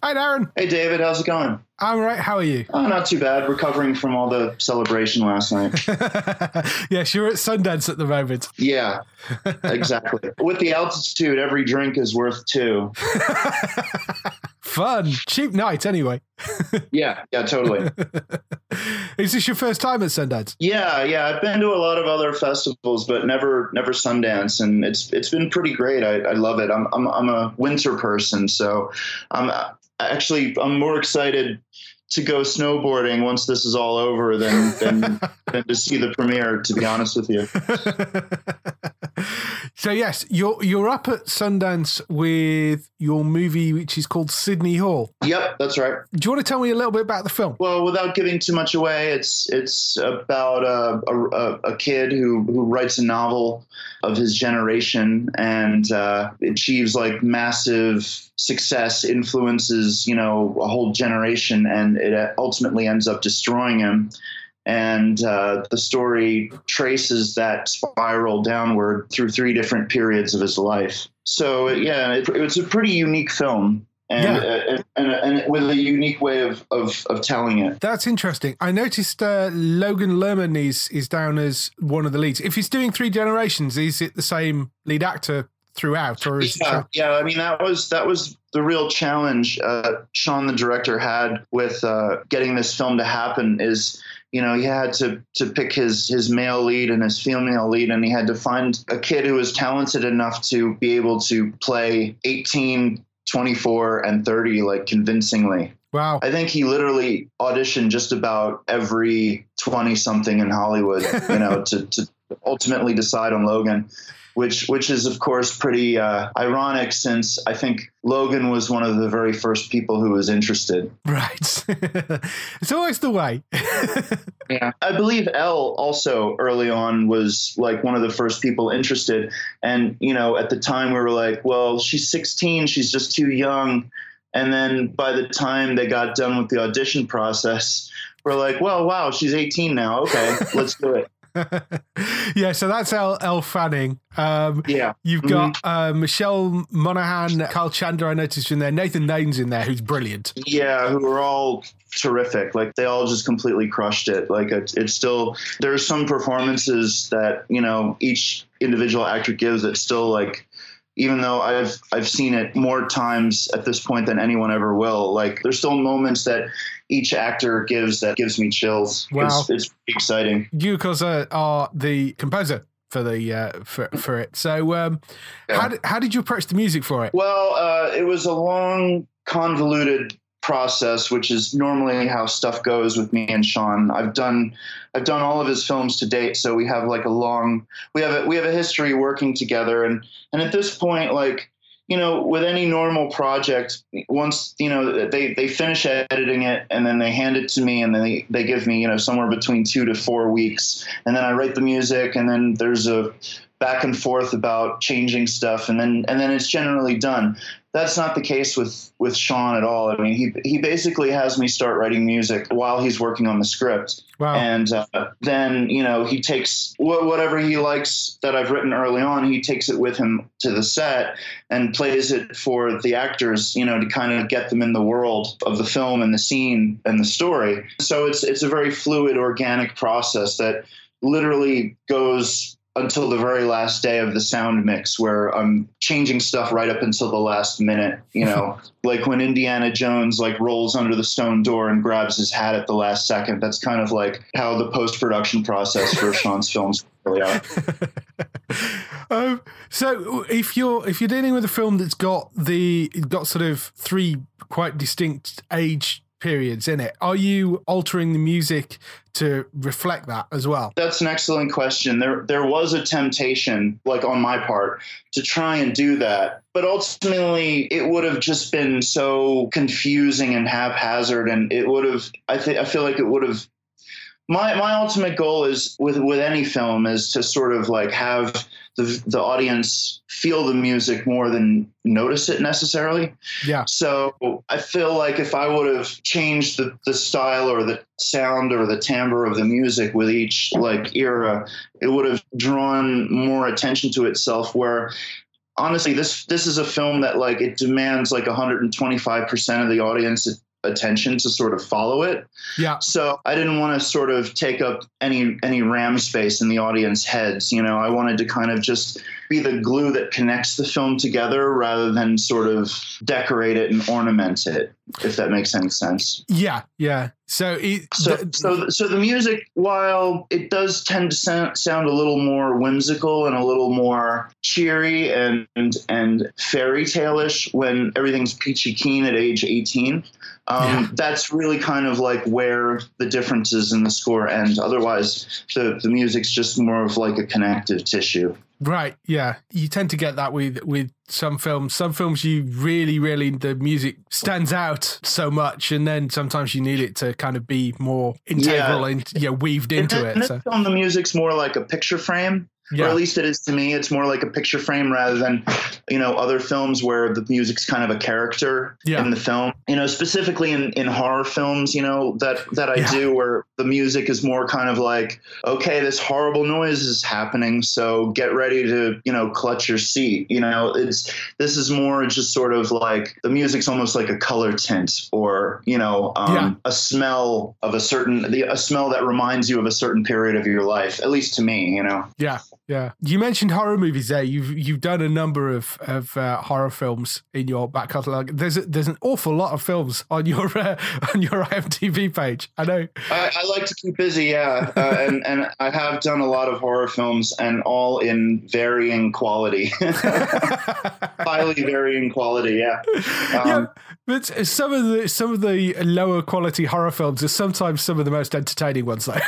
Hi, Darren. Hey, David, how's it going? I'm right. How are you? Oh, not too bad. Recovering from all the celebration last night. yes, you're at Sundance at the moment. yeah, exactly. <laughs> With the altitude, every drink is worth two. <laughs> Fun. Cheap night, anyway. <laughs> Yeah, yeah, totally. Is this your first time at Sundance? Yeah, yeah. I've been to a lot of other festivals, but never, never Sundance, and it's it's been pretty great. I, I love it. I'm, I'm I'm a winter person, so I'm actually I'm more excited to go snowboarding once this is all over than than, <laughs> than to see the premiere. To be honest with you. <laughs> so yes, you're you're up at Sundance with your movie, which is called Sidney Hall. Yep, that's right. Do you want to tell me a little bit about the film? Well, without giving too much away, it's it's about a, a, a kid who, who writes a novel of his generation and uh, achieves like massive success, influences you know a whole generation, and it ultimately ends up destroying him. And uh, the story traces that spiral downward through three different periods of his life. So yeah, it, it's a pretty unique film and, Yeah. uh, and, and with a unique way of, of, of telling it. That's interesting. I noticed uh, Logan Lerman is is down as one of the leads. If he's doing three generations, is it the same lead actor throughout, or is Yeah, yeah. I mean, that was that was the real challenge uh, Shawn, the director, had with uh, getting this film to happen. Is you know, he had to to pick his his male lead and his female lead, and he had to find a kid who was talented enough to be able to play 18, 24, and 30 like convincingly. Wow. I think he literally auditioned just about every 20 something in Hollywood, you know, to, to ultimately decide on Logan which which is of course pretty uh, ironic since I think Logan was one of the very first people who was interested. Right, <laughs> it's always the way. <laughs> yeah, I believe Elle also early on was like one of the first people interested, and you know at the time we were like, well, she's 16, she's just too young. And then by the time they got done with the audition process, we're like, well, wow, she's 18 now. Okay, let's do it. <laughs> yeah, so that's Elle, Elle Fanning. Um, yeah. You've got mm-hmm. uh, Michelle Monaghan, Kyle Chandler, I noticed in there. Nathan Lane's in there, who's brilliant. Yeah, who are all terrific. Like they all just completely crushed it. Like it's, it's still, there's some performances that, you know, each individual actor gives that still like, even though I've I've seen it more times at this point than anyone ever will. Like there's still moments that each actor gives that gives me chills. Wow. It's, it's exciting. You, because uh, are the composer for the uh, for for it. So, um, yeah. how did, how did you approach the music for it? Well, uh, it was a long, convoluted process, which is normally how stuff goes with me and Shawn. I've done I've done all of his films to date, so we have like a long we have a we have a history working together, and and at this point, like you know, with any normal project, once you know they they finish editing it and then they hand it to me and then they they give me you know somewhere between two to four weeks, and then I write the music and then there's a back and forth about changing stuff and then and then it's generally done that's not the case with with Shawn at all. I mean, he he basically has me start writing music while he's working on the script, wow. and uh, then you know he takes wh- whatever he likes that I've written early on. He takes it with him to the set and plays it for the actors, you know, to kind of get them in the world of the film and the scene and the story. So it's it's a very fluid, organic process that literally goes until the very last day of the sound mix where I'm changing stuff right up until the last minute, you know, <laughs> like when Indiana Jones like rolls under the stone door and grabs his hat at the last second. That's kind of like how the post production process for <laughs> Shawn's films really are. <laughs> um, so if you're if you're dealing with a film that's got the got sort of three quite distinct age periods in it. Are you altering the music to reflect that as well? That's an excellent question. There there was a temptation, like on my part, to try and do that. But ultimately it would have just been so confusing and haphazard and it would have I think I feel like it would have my my ultimate goal is with with any film is to sort of like have the the audience feel the music more than notice it necessarily. Yeah. So I feel like if I would have changed the, the style or the sound or the timbre of the music with each like era, it would have drawn more attention to itself where honestly this this is a film that like it demands like 125% of the audience attention to sort of follow it. Yeah. So I didn't want to sort of take up any any RAM space in the audience heads. You know, I wanted to kind of just be the glue that connects the film together rather than sort of decorate it and ornament it, if that makes any sense. Yeah, yeah. So, it, so, the, so, so the music, while it does tend to sound, sound a little more whimsical and a little more cheery and and, and fairy tale-ish when everything's peachy keen at age 18, um, yeah. that's really kind of like where the differences in the score end. Otherwise, the, the music's just more of like a connective tissue. Right. Yeah. You tend to get that with with some films. Some films you really, really the music stands out so much, and then sometimes you need it to kind of be more integral yeah. and yeah, weaved into it. So. film, the music's more like a picture frame. Yeah. Or at least it is to me. It's more like a picture frame rather than, you know, other films where the music's kind of a character yeah. in the film. You know, specifically in, in horror films, you know, that that I yeah. do where the music is more kind of like, okay, this horrible noise is happening, so get ready to, you know, clutch your seat. You know, it's this is more just sort of like the music's almost like a color tint or, you know, um, a smell of a certain the a smell that reminds you of a certain period of your life, at least to me, you know. Yeah. Yeah, you mentioned horror movies there. You've you've done a number of of uh, horror films in your back catalogue. There's a, there's an awful lot of films on your <laughs> uh, on your <laughs> IMDb page. I know. I, I like to keep busy, yeah, uh, <laughs> and and I have done a lot of horror films, and all in varying quality, highly varying quality. Yeah. Um, yeah, but some of the some of the lower quality horror films are sometimes some of the most entertaining ones, though.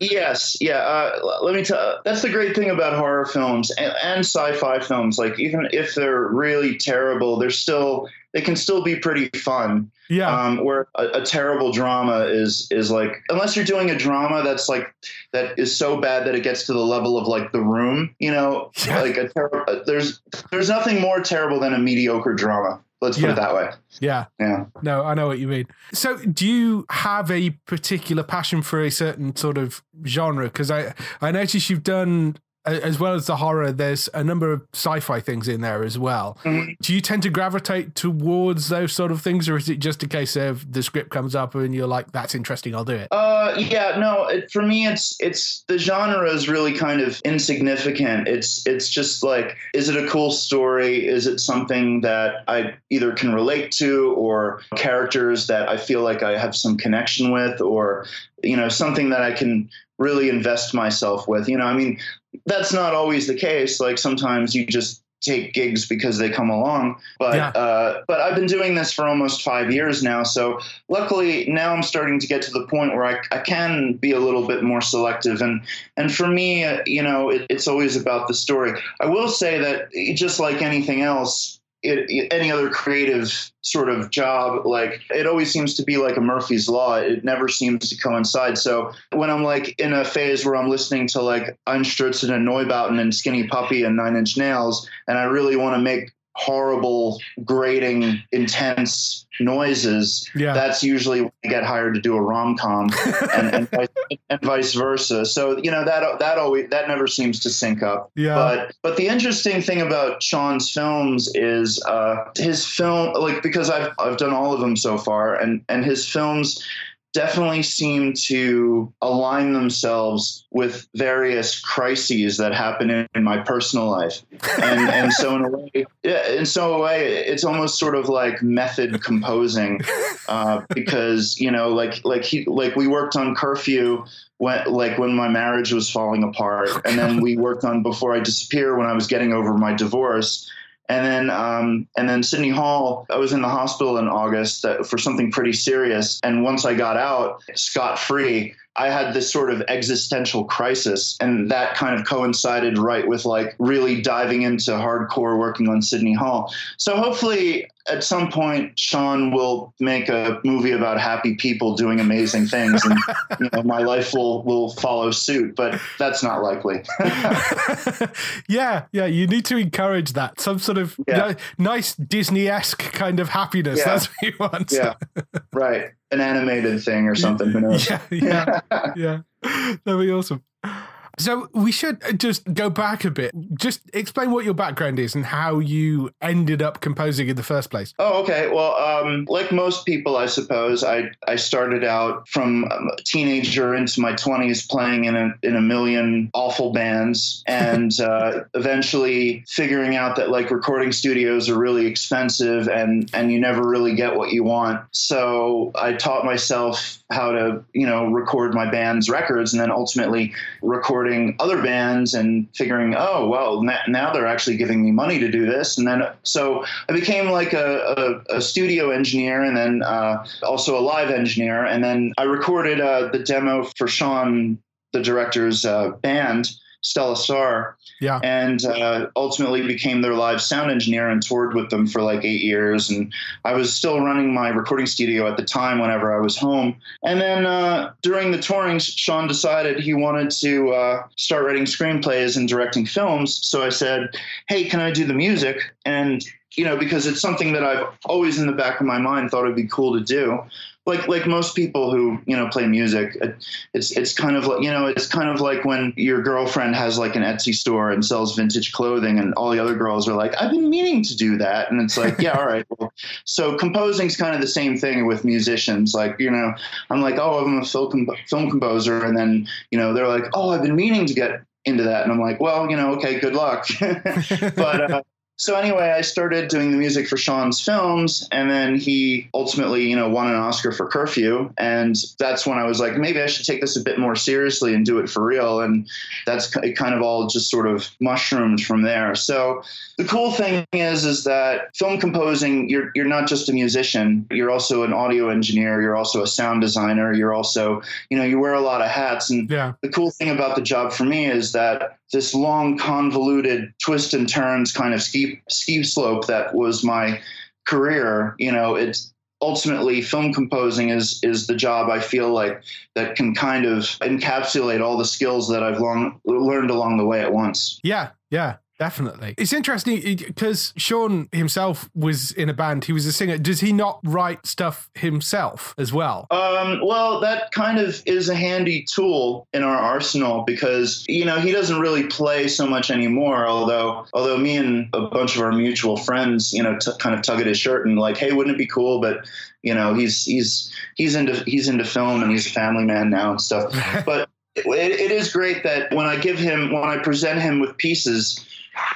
yes, yeah. Uh, let me tell. That's the great thing about horror films and, and sci-fi films. Like even if they're really terrible, they're still they can still be pretty fun. Yeah. Um, where a, a, terrible drama is is like unless you're doing a drama that's like that is so bad that it gets to the level of like The Room. You know, Yeah. like a ter- there's there's nothing more terrible than a mediocre drama. Let's put Yeah. it that way. yeah. Yeah. No, I know what you mean. So, do you have a particular passion for a certain sort of genre? Because I I notice you've done. As well as the horror, there's a number of sci-fi things in there as well. Mhm. Do you tend to gravitate towards those sort of things, or is it just a case of the script comes up and you're like, "That's interesting, I'll do it"? Uh, yeah, no. It, for me, it's it's the genre is really kind of insignificant. It's it's just like, is it a cool story? Is it something that I either can relate to, or characters that I feel like I have some connection with, or you know, something that I can really invest myself with. You know, I mean, that's not always the case. Like sometimes you just take gigs because they come along. But Yeah. uh, but I've been doing this for almost five years now, so luckily now I'm starting to get to the point where I, I can be a little bit more selective and and for me uh, you know it, it's always about the story i will say that just like anything else it, any other creative sort of job like it always seems to be like a murphy's law. It never seems to coincide. So when i'm like in a phase where i'm listening to like einstürzende neubauten and skinny puppy and nine inch nails and i really want to make horrible grating intense noises Yeah. that's usually when I get hired to do a rom com, <laughs> and, and, vice, and vice versa. So you know that that always that never seems to sync up. Yeah. But but the interesting thing about Shawn's films is uh, his film, like because I've I've done all of them so far, and and his films definitely seem to align themselves with various crises that happen in, in my personal life. And <laughs> and so in a way yeah in so a way it's almost sort of like method composing uh, because you know like like he like we worked on curfew when like when my marriage was falling apart. And then we worked on before i disappear when i was getting over my divorce and then, um, and then Sidney Hall. I was in the hospital in August for something pretty serious. And once I got out scot free, I had this sort of existential crisis, and that kind of coincided right with like really diving into hardcore working on Sidney Hall. So hopefully, at some point, Shawn will make a movie about happy people doing amazing things, and <laughs> you know my life will will follow suit. But that's not likely. <laughs> yeah, yeah. You need to encourage that. Some sort of Yeah. ni- nice Disney esque kind of happiness. Yeah. That's what you want. yeah, right. An animated thing or something. Who knows? <laughs> yeah, yeah, <laughs> yeah. <laughs> That'd be awesome. So we should just go back a bit. Just explain what your background is and how you ended up composing in the first place. Oh, okay. Well, um, like most people, I suppose, I, I started out from a teenager into my 20s playing in a, in a million awful bands <laughs> and uh, eventually figuring out that like recording studios are really expensive and, and you never really get what you want. So I taught myself how to, you know, record my band's records and then ultimately recording other bands and figuring, oh, well, now they're actually giving me money to do this. And then so I became like a, a, a studio engineer and then uh, also a live engineer. And then I recorded uh, the demo for Shawn, the director's uh, band, Stellastarr, Yeah. and uh, ultimately became their live sound engineer and toured with them for like eight years. And I was still running my recording studio at the time whenever I was home. And then uh, during the touring, Shawn decided he wanted to uh, start writing screenplays and directing films. So I said, hey, can I do the music? And you know, because it's something that I've always in the back of my mind thought it'd be cool to do. Like like most people who you know play music, it's it's kind of like you know it's kind of like when your girlfriend has like an Etsy store and sells vintage clothing, and all the other girls are like, I've been meaning to do that, and it's like, yeah, all right. Well, <laughs> so composing's kind of the same thing with musicians. Like you know, I'm like, oh, I'm a film, film composer, and then you know they're like, oh, I've been meaning to get into that. And I'm like, well, you know, okay, good luck. <laughs> but uh, so anyway, I started doing the music for Shawn's films, and then he ultimately, you know, won an Oscar for Curfew, and that's when I was like, maybe I should take this a bit more seriously and do it for real. And that's it kind of all just sort of mushroomed from there. So the cool thing is, is that film composing, you're you're not just a musician, you're also an audio engineer, you're also a sound designer, you're also, you know, you wear a lot of hats. And Yeah. the cool thing about the job for me is that this long, convoluted twist and turns kind of ski ski slope that was my career, you know, it's ultimately film composing is is the job I feel like that can kind of encapsulate all the skills that I've long learned along the way at once. Yeah, yeah, definitely. It's interesting because Shawn himself was in a band. He was a singer. Does he not write stuff himself as well? Um, well, that kind of is a handy tool in our arsenal because you know he doesn't really play so much anymore. Although, although me and a bunch of our mutual friends, you know, t- kind of tug at his shirt and like, hey, wouldn't it be cool? But you know, he's he's he's into he's into film and he's a family man now and stuff. <laughs> but it, it is great that when I give him when I present him with pieces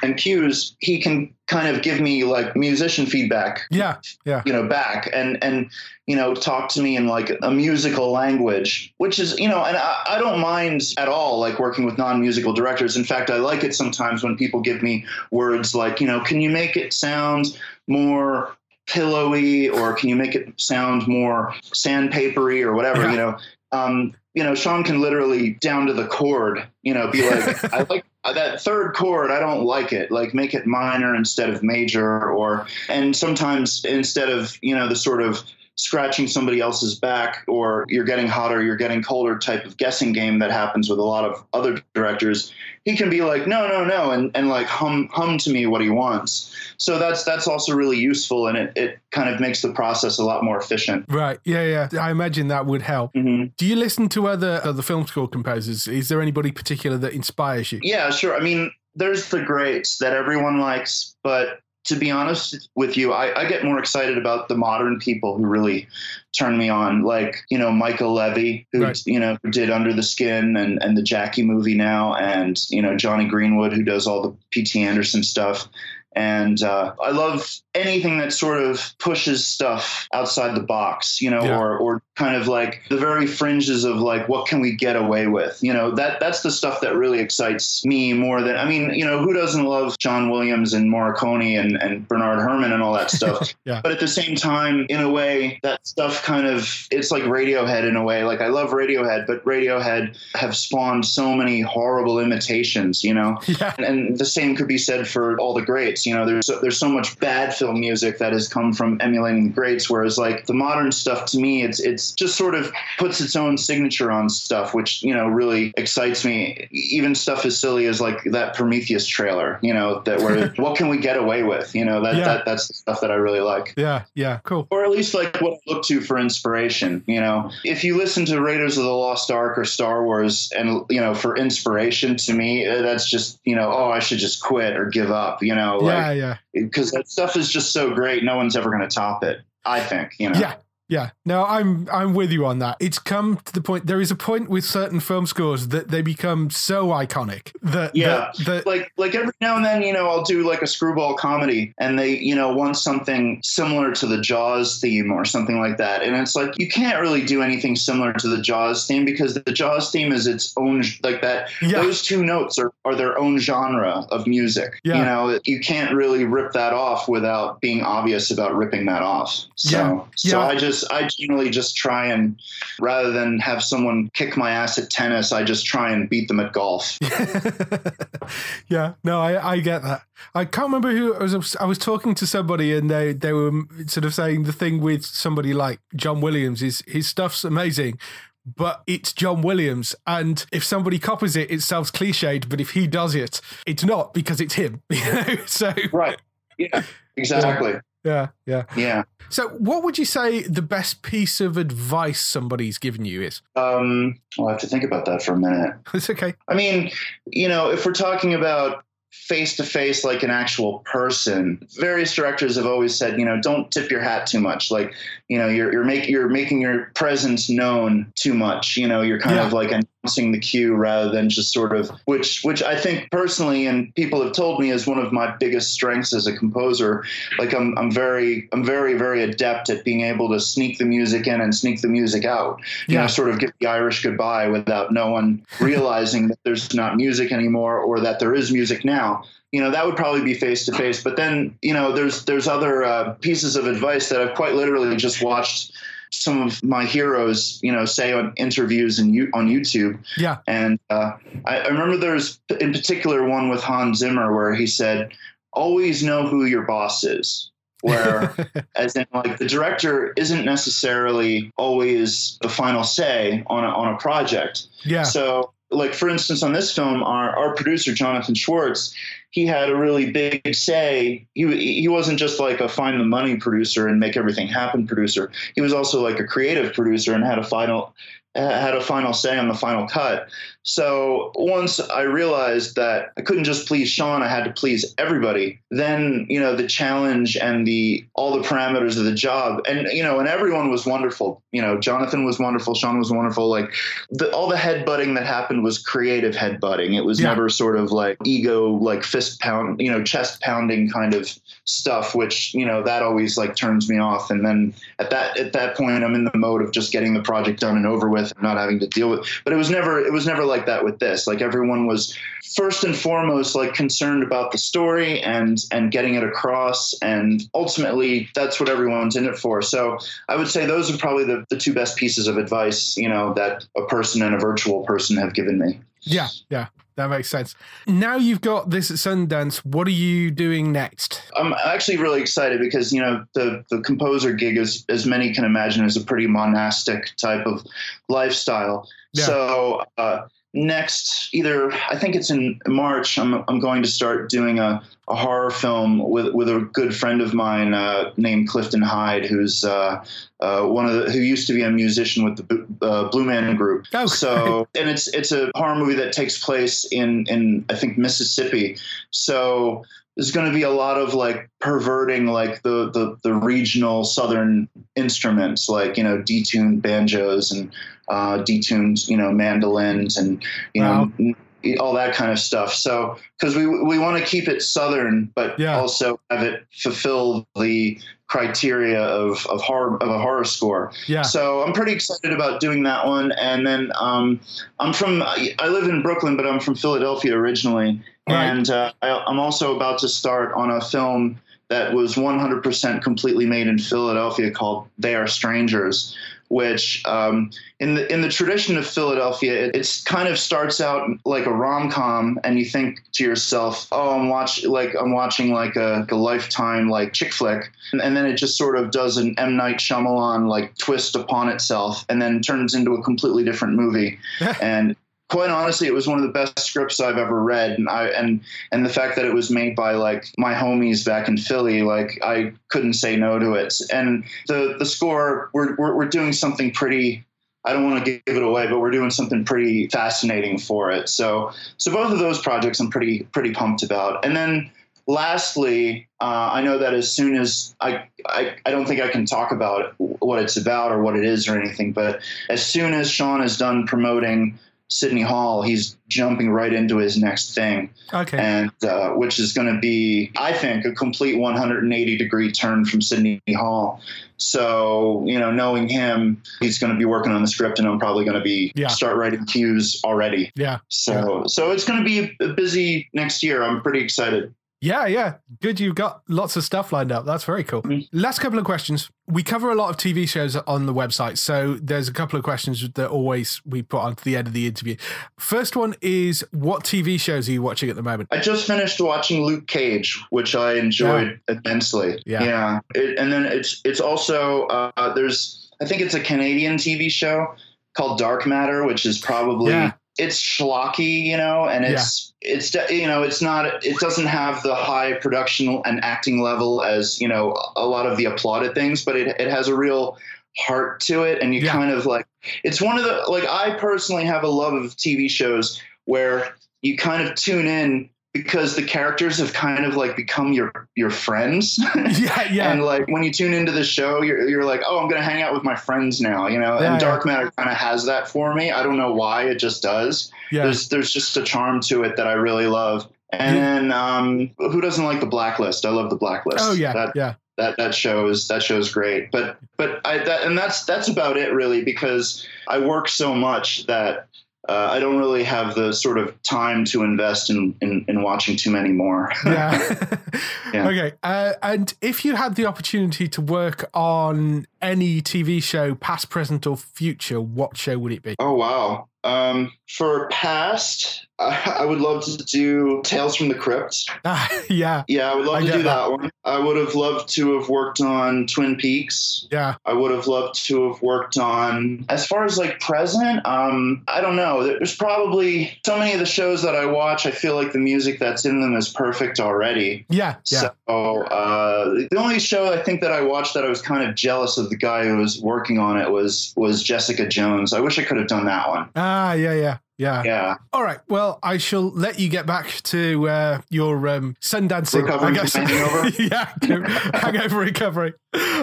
and cues, he can kind of give me like musician feedback Yeah, yeah. you know back and and you know talk to me in like a musical language which is you know and I, I don't mind at all like working with non-musical directors in fact i like it sometimes when people give me words like you know can you make it sound more pillowy or can you make it sound more sandpapery or whatever Yeah. you know um, you know shawn can literally down to the chord you know be like <laughs> i like Uh, that third chord i don't like it. Like make it minor instead of major or and sometimes instead of you know the sort of scratching somebody else's back or you're getting hotter you're getting colder type of guessing game that happens with a lot of other directors he can be like no no no and, and like hum hum to me what he wants so that's that's also really useful and it, it kind of makes the process a lot more efficient Right. Yeah, yeah. I imagine that would help. hmm Do you listen to other other film score composers? Is there anybody particular that inspires you? Yeah, sure. I mean, there's the greats that everyone likes, but to be honest with you, I, I get more excited about the modern people who really turn me on, like you know Mica Levi, who Right. you know did Under the Skin and and the Jackie movie now, and you know Jonny Greenwood, who does all the P.T. Anderson stuff. And uh, I love anything that sort of pushes stuff outside the box, you know, Yeah. or or kind of like the very fringes of like what can we get away with, you know. That that's the stuff that really excites me more than I mean, you know, who doesn't love John Williams and Morricone and and Bernard Herrmann and all that <laughs> stuff. Yeah. But at the same time, in a way, that stuff kind of it's like Radiohead in a way. Like I love Radiohead, but Radiohead have spawned so many horrible imitations, you know. <laughs> Yeah. And, and the same could be said for all the greats. You know, there's so, there's so much bad music that has come from emulating the greats, whereas like the modern stuff to me, it's it's just sort of puts its own signature on stuff, which you know really excites me. Even stuff as silly as like that Prometheus trailer, you know, that where <laughs> what can we get away with? You know, that, Yeah. that that's the stuff that I really like Yeah, yeah. Cool. or at least like what I look to for inspiration. You know, if you listen to Raiders of the Lost Ark or Star Wars, and you know, for inspiration, to me, uh, that's just you know, oh, I should just quit or give up. You know, Yeah, yeah. because that stuff is just so great, no one's ever going to top it. I think. You know. Yeah. Yeah, no, I'm I'm with you on that. It's come to the point. There is a point with certain film scores that they become so iconic that Yeah, that, that like like every now and then, you know, I'll do like a screwball comedy, and they, you know, want something similar to the Jaws theme or something like that, and it's like you can't really do anything similar to the Jaws theme because the Jaws theme is its own like that. Yeah. Those two notes are are their own genre of music. Yeah. You know, you can't really rip that off without being obvious about ripping that off. So, Yeah. so Yeah. I just I generally just try and rather than have someone kick my ass at tennis, I just try and beat them at golf. <laughs> yeah, no, I, I get that. I can't remember who I was. I was talking to somebody, and they they were sort of saying the thing with somebody like John Williams is his stuff's amazing. But it's John Williams, and if somebody copies it, it sounds cliched. But if he does it, it's not because it's him. <laughs> You know, so Right. Yeah. <laughs> Exactly. Yeah, yeah. Yeah. So, what would you say the best piece of advice somebody's given you is? Um, I'll have to think about that for a minute. <laughs> It's okay. I mean, you know, if we're talking about face to face like an actual person, various directors have always said, you know, don't tip your hat too much. Like, you know, you're you're making you're making your presence known too much. You know, you're kind Yeah. of like announcing the cue rather than just sort of which which I think personally and people have told me is one of my biggest strengths as a composer. Like I'm I'm very I'm very very adept at being able to sneak the music in and sneak the music out. You Yeah. know, sort of give the Irish goodbye without no one realizing that there's not music anymore or that there is music now you know that would probably be face to face but then you know there's there's other uh, pieces of advice that i've quite literally just watched some of my heroes you know say on interviews and you on youtube Yeah. and uh, I, I remember there's in particular one with hans zimmer where he said always know who your boss is where <laughs> as in like the director isn't necessarily always the final say on a, on a project Yeah. so, like for instance, on this film, our our producer Jonathan Schwartz, he had a really big say. He he wasn't just like a find the money producer and make everything happen producer. He was also like a creative producer and had a final had a final say on the final cut. So once I realized that I couldn't just please Shawn, I had to please everybody. Then you know the challenge and the all the parameters of the job, and you know, and everyone was wonderful. You know, Jonathan was wonderful, Shawn was wonderful. Like the, all the headbutting that happened was creative headbutting. It was Yeah. never sort of like ego, like fist pound, you know, chest pounding kind of stuff, which you know that always like turns me off. And then at that at that point, I'm in the mode of just getting the project done and over with, and not having to deal with. But it was never it was never like that with this. Like everyone was first and foremost like concerned about the story and and getting it across, and ultimately that's what everyone's in it for. So I would say those are probably the, the two best pieces of advice, you know, that a person and a virtual person have given me. Yeah. Yeah. That makes sense. Now you've got this at Sundance. What are you doing next? I'm actually really excited because you know the the composer gig is, as many can imagine, is a pretty monastic type of lifestyle. Yeah. So uh, next, either I think it's in March, I'm I'm going to start doing a, a horror film with with a good friend of mine uh, named Clifton Hyde, who's uh, uh, one of the who used to be a musician with the uh, Blue Man Group. Oh, So and it's it's a horror movie that takes place in in I think Mississippi. So there's going to be a lot of like perverting like the, the the regional southern instruments like you know detuned banjos and uh, detuned you know mandolins and you Wow. know all that kind of stuff so because we we want to keep it southern but Yeah. also have it fulfill the criteria of of horror of a horror score Yeah. so I'm pretty excited about doing that one. And then um, I'm from I live in Brooklyn, but I'm from Philadelphia originally. Right. And uh, I, I'm also about to start on a film that was 100% completely made in Philadelphia called They Are Strangers. Which, um, in the in the tradition of Philadelphia, it it's kind of starts out like a rom com, and you think to yourself, "Oh, I'm watch like I'm watching like a, a lifetime like chick flick," and, and then it just sort of does an M Night Shyamalan like twist upon itself, and then turns into a completely different movie. <laughs> and quite honestly, it was one of the best scripts I've ever read, and I and and the fact that it was made by like my homies back in Philly, like I couldn't say no to it. And the the score, we're we're, we're doing something pretty. I don't want to give it away, but we're doing something pretty fascinating for it. So so both of those projects, I'm pretty pretty pumped about. And then lastly, uh, I know that as soon as I, I I don't think I can talk about what it's about or what it is or anything, but as soon as Shawn is done promoting Sidney Hall, he's jumping right into his next thing, Okay. and uh, which is going to be, I think, a complete 180 degree turn from Sidney Hall. So you know, knowing him, he's going to be working on the script, and I'm probably going to be Yeah. start writing cues already. yeah. So so it's going to be a busy next year. I'm pretty excited. Yeah, yeah. Good. You've got lots of stuff lined up. That's very cool. Mhm. Last couple of questions. We cover a lot of TV shows on the website. So there's a couple of questions that always we put onto the end of the interview. First one is what TV shows are you watching at the moment? I just finished watching Luke Cage, which I enjoyed immensely. Yeah. yeah. It, and then it's it's also uh, there's I think it's a Canadian TV show called Dark Matter, which is probably Yeah. It's schlocky, you know, and it's it's you know it's not it doesn't have the high production and acting level as you know a lot of the applauded things, but it it has a real heart to it, and you Yeah. kind of like it's one of the like I personally have a love of TV shows where you kind of tune in because the characters have kind of like become your your friends. <laughs> Yeah, yeah. and like when you tune into the show, you're you're like, oh, I'm gonna hang out with my friends now, you know. Yeah, and yeah. Dark Matter kind of has that for me. I don't know why, it just does. yeah. There's there's just a charm to it that I really love. And then um, who doesn't like the Blacklist? I love the Blacklist. Oh yeah, that yeah. that that shows that shows great. But but I that and that's that's about it really because I work so much that uh, I don't really have the sort of time to invest in in, in watching too many more. yeah. <laughs> <laughs> Yeah. Okay. Uh, and if you had the opportunity to work on any TV show, past, present, or future, what show would it be? oh wow. Um, for past, I, <laughs> I would love to do Tales from the Crypt. <laughs> Ah, yeah. Yeah, I would love I to do that. that one. I would have loved to have worked on Twin Peaks. Yeah. I would have loved to have worked on. As far as like present, um, I don't know. There's probably so many of the shows that I watch. I feel like the music that's in them is perfect already. Yeah. Yeah. So uh, the only show I think that I watched that I was kind of jealous of the guy who was working on it was was Jessica Jones. I wish I could have done that one. Ah, yeah, yeah. Yeah. Yeah, All right. Well, I shall let you get back to uh, your um, sundancing. Recovering I guess. hangover? <laughs> yeah, hangover recovery.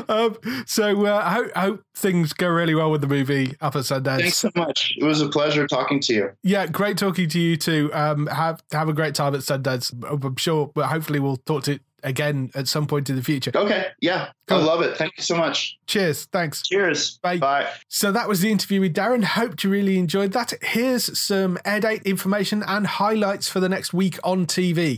Um, so uh, I, hope, I hope things go really well with the movie up at Sundance. thanks so much. It was a pleasure talking to you. Yeah, great talking to you too. Um, have have a great time at Sundance. I'm sure, but hopefully we'll talk to again at some point in the future. Okay, yeah, Cool. I love it. Thank you so much. Cheers. Thanks. Cheers. Bye. Bye. So that was the interview with Darren. Hope you really enjoyed that. Here's some air date information and highlights for the next week on TV.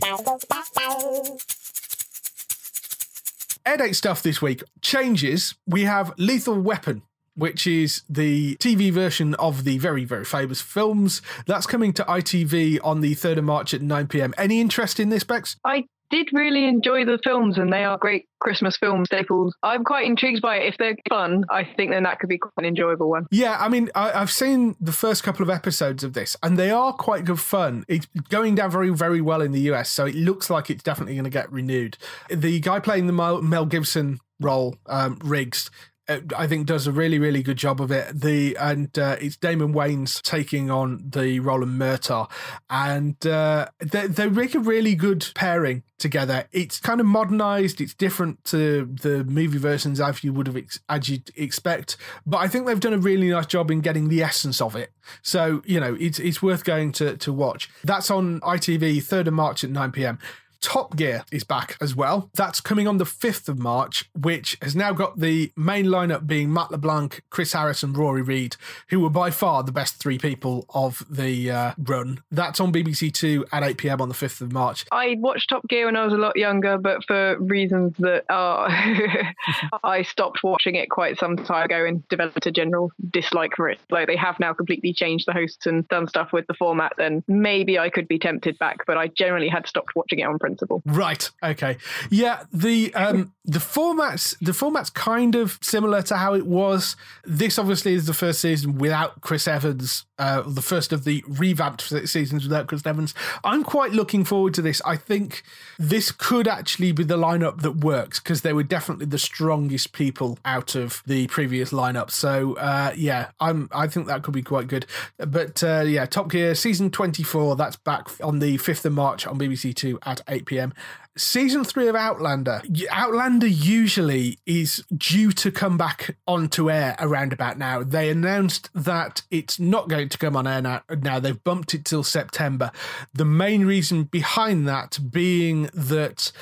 Air date stuff this week changes. We have Lethal Weapon. Which is the TV version of the very, very famous films. That's coming to ITV on the 3rd of March at 9 pm. Any interest in this, Bex? I did really enjoy the films, and they are great Christmas film staples. I'm quite intrigued by it. If they're fun, I think then that could be quite an enjoyable one. Yeah, I mean, I, I've seen the first couple of episodes of this, and they are quite good fun. It's going down very, very well in the US, so it looks like it's definitely going to get renewed. The guy playing the Mel, Mel Gibson role, um, Riggs. Uh, I think does a really really good job of it. The and uh, it's Damon Wayans taking on the Roland Murtaugh, and uh, they they make a really good pairing together. It's kind of modernized. It's different to the movie versions as you would have ex- as you'd expect, but I think they've done a really nice job in getting the essence of it. So you know, it's it's worth going to to watch. That's on ITV, third of March at nine pm. Top Gear is back as well. That's coming on the 5th of March, which has now got the main lineup being Matt LeBlanc, Chris Harris, and Rory Reid, who were by far the best three people of the uh, run. That's on BBC Two at 8 pm on the 5th of March. I watched Top Gear when I was a lot younger, but for reasons that are, <laughs> I stopped watching it quite some time ago and developed a general dislike for it. Like they have now completely changed the hosts and done stuff with the format. Then maybe I could be tempted back, but I generally had stopped watching it on principle. Right. Okay. Yeah. The um the formats the format's kind of similar to how it was. This obviously is the first season without Chris Evans. Uh, the first of the revamped seasons without Chris Evans. I'm quite looking forward to this. I think this could actually be the lineup that works because they were definitely the strongest people out of the previous lineup. So uh, yeah, I'm. I think that could be quite good. But uh, yeah, Top Gear season 24. That's back on the 5th of March on BBC Two at 8 pm. Season three of Outlander. Outlander usually is due to come back onto air around about now. They announced that it's not going to come on air now. now. They've bumped it till September. The main reason behind that being that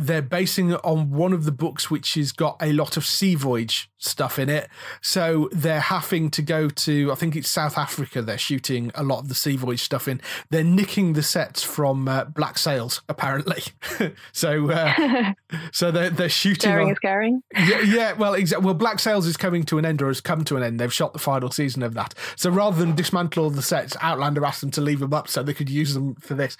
they're basing it on one of the books which has got a lot of sea voyage stuff in it. So they're having to go to, I think it's South Africa, they're shooting a lot of the sea voyage stuff in. They're nicking the sets from uh, Black Sails, apparently. <laughs> so uh, <laughs> so they're, they're shooting. Daring on- is caring. yeah, yeah, well, exactly. Well, Black Sails is coming to an end, or has come to an end. They've shot the final season of that. So rather than dismantle all the sets, Outlander asked them to leave them up so they could use them for this.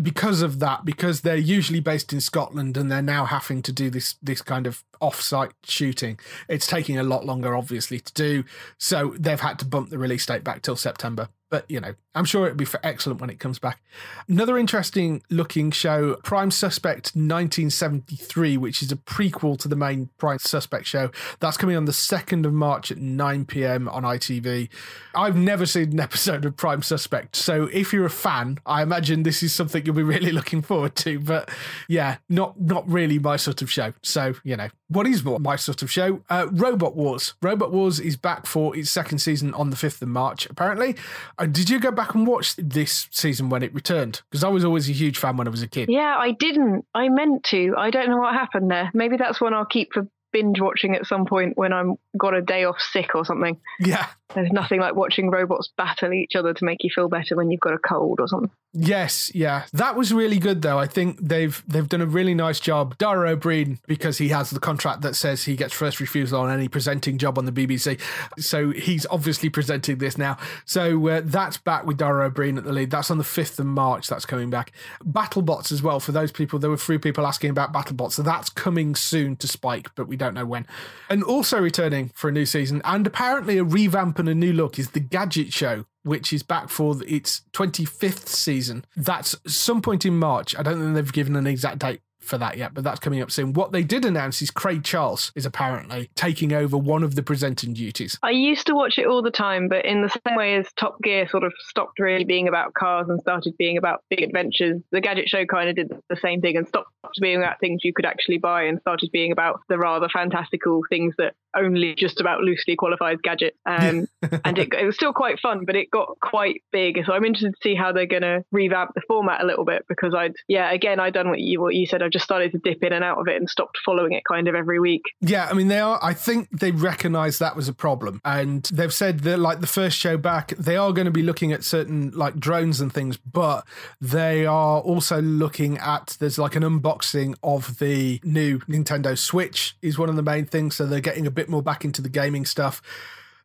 Because of that, because they're usually based in Scotland and they're now having to do this this kind of off-site shooting, it's taking a lot longer, obviously, to do. So they've had to bump the release date back till September. But, you know, I'm sure it'll be for excellent when it comes back. Another interesting looking show, Prime Suspect 1973, which is a prequel to the main Prime Suspect show. That's coming on the 2nd of March at 9 p.m. on ITV. I've never seen an episode of Prime Suspect. So if you're a fan, I imagine this is something you'll be really <laughs> looking forward to. But yeah, not not really my sort of show. So, you know, what is more my sort of show? Uh, Robot Wars. Robot Wars is back for its second season on the 5th of March, apparently. Uh, did you go back and watch this season when it returned? Because I was always a huge fan when I was a kid. Yeah, I didn't. I meant to. I don't know what happened there. Maybe that's one I'll keep for binge watching at some point when I'm got a day off sick or something. Yeah. There's nothing like watching robots battle each other to make you feel better when you've got a cold or something. Yes, yeah. That was really good though. I think they've they've done a really nice job. Dara Ó Briain, because he has the contract that says he gets first refusal on any presenting job on the BBC. So he's obviously presenting this now. So uh, that's back with Dara Ó Briain at the lead. That's on the 5th of March. That's coming back. BattleBots as well. For those people, there were three people asking about BattleBots. So that's coming soon to Spike, but we don't know when. And also returning for a new season and apparently a revamp a new look is the Gadget Show which is back for its 25th season. That's some point in March. I don't think they've given an exact date for that yet, but that's coming up soon. What they did announce is Craig Charles is apparently taking over one of the presenting duties. I used to watch it all the time, but in the same way as Top Gear sort of stopped really being about cars and started being about big adventures, the Gadget Show kind of did the same thing and stopped being about things you could actually buy and started being about the rather fantastical things that only just about loosely qualifies Gadget. Um, <laughs> and it, it was still quite fun, but it got quite big. So I'm interested to see how they're going to revamp the format a little bit because I'd, yeah, again, I'd done what you, what you said. I've just started to dip in and out of it and stopped following it kind of every week. Yeah, I mean, they are, I think they recognize that was a problem. And they've said that, like, the first show back, they are going to be looking at certain, like, drones and things, but they are also looking at, there's like an unboxing of the new Nintendo Switch, is one of the main things. So they're getting a bit more back into the gaming stuff.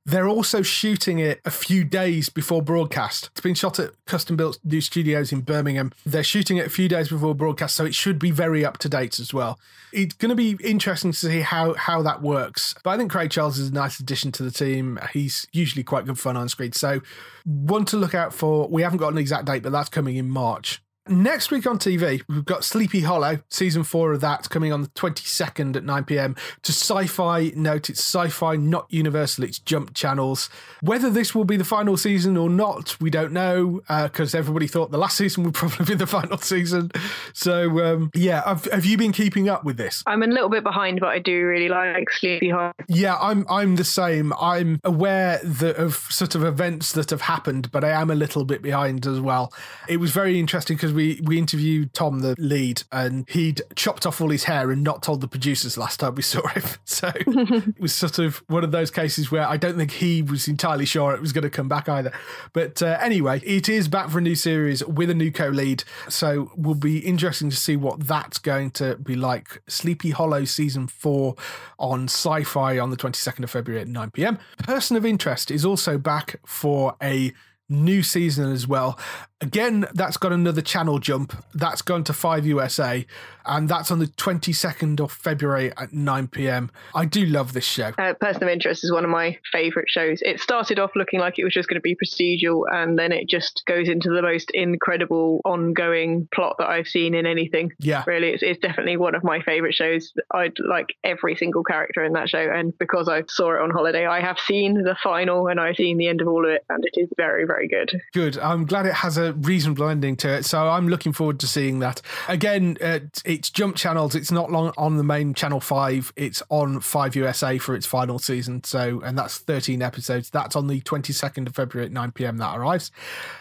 They're also shooting it a few days before broadcast. It's been shot at custom built new studios in Birmingham. They're shooting it a few days before broadcast, so it should be very up to date as well. It's going to be interesting to see how how that works. But I think Craig Charles is a nice addition to the team. He's usually quite good fun on screen. So one to look out for. We haven't got an exact date, but that's coming in March. Next week on TV, we've got Sleepy Hollow, season four of that coming on the 22nd at 9 pm. To sci fi, note it's sci fi, not universal, it's jump channels. Whether this will be the final season or not, we don't know, because uh, everybody thought the last <laughs> season would probably be the final season. So, um, yeah, have, have you been keeping up with this? I'm a little bit behind, but I do really like Sleepy Hollow. Yeah, I'm, I'm the same. I'm aware that of sort of events that have happened, but I am a little bit behind as well. It was very interesting because we we interviewed Tom, the lead, and he'd chopped off all his hair and not told the producers last time we saw him. <laughs> So <laughs> it was sort of one of those cases where I don't think he was entirely sure it was going to come back either. But uh, anyway, it is back for a new series with a new co-lead, so will be interesting to see what that's going to be like. Sleepy Hollow season four on Sci-Fi on the twenty second of February at nine pm. Person of Interest is also back for a new season as well. Again, that's got another channel jump. That's gone to 5 USA, and that's on the 22nd of February at 9 p.m. I do love this show. Uh, Person of Interest is one of my favourite shows. It started off looking like it was just going to be procedural, and then it just goes into the most incredible ongoing plot that I've seen in anything. Yeah. Really, it's, it's definitely one of my favourite shows. I'd like every single character in that show, and because I saw it on holiday, I have seen the final and I've seen the end of all of it, and it is very, very good. Good. I'm glad it has a reasonable ending to it. So I'm looking forward to seeing that. Again, uh, it's jump channels. It's not long on the main channel five. It's on five USA for its final season. So, and that's 13 episodes. That's on the 22nd of February at 9 p.m. That arrives.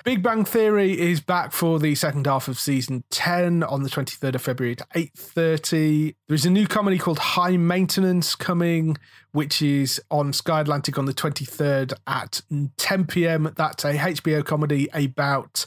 Big Bang Theory is back for the second half of season 10 on the 23rd of February at 8:30. There's a new comedy called High Maintenance coming, which is on Sky Atlantic on the 23rd at 10 p.m. That's a HBO comedy about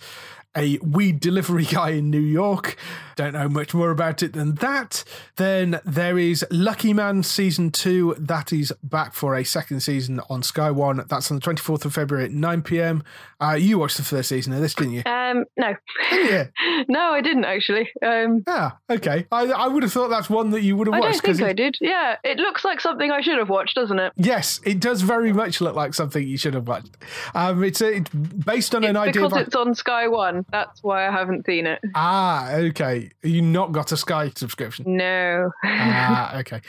a weed delivery guy in New York. Don't know much more about it than that. Then there is Lucky Man season two. That is back for a second season on Sky One. That's on the 24th of February at 9 p.m. Uh, you watched the first season of this, didn't you? Um, no. Yeah. <laughs> no, I didn't actually. Um, Ah, okay. I, I would have thought that's one that you would have I watched. don't think I did. Yeah, it looks like something I should have watched, doesn't it? Yes, it does very much look like something you should have watched. Um, it's, it's based on an idea. because by- it's on Sky One. That's why I haven't seen it. Ah, okay. You not got a Sky subscription. No. ah, <laughs> okay.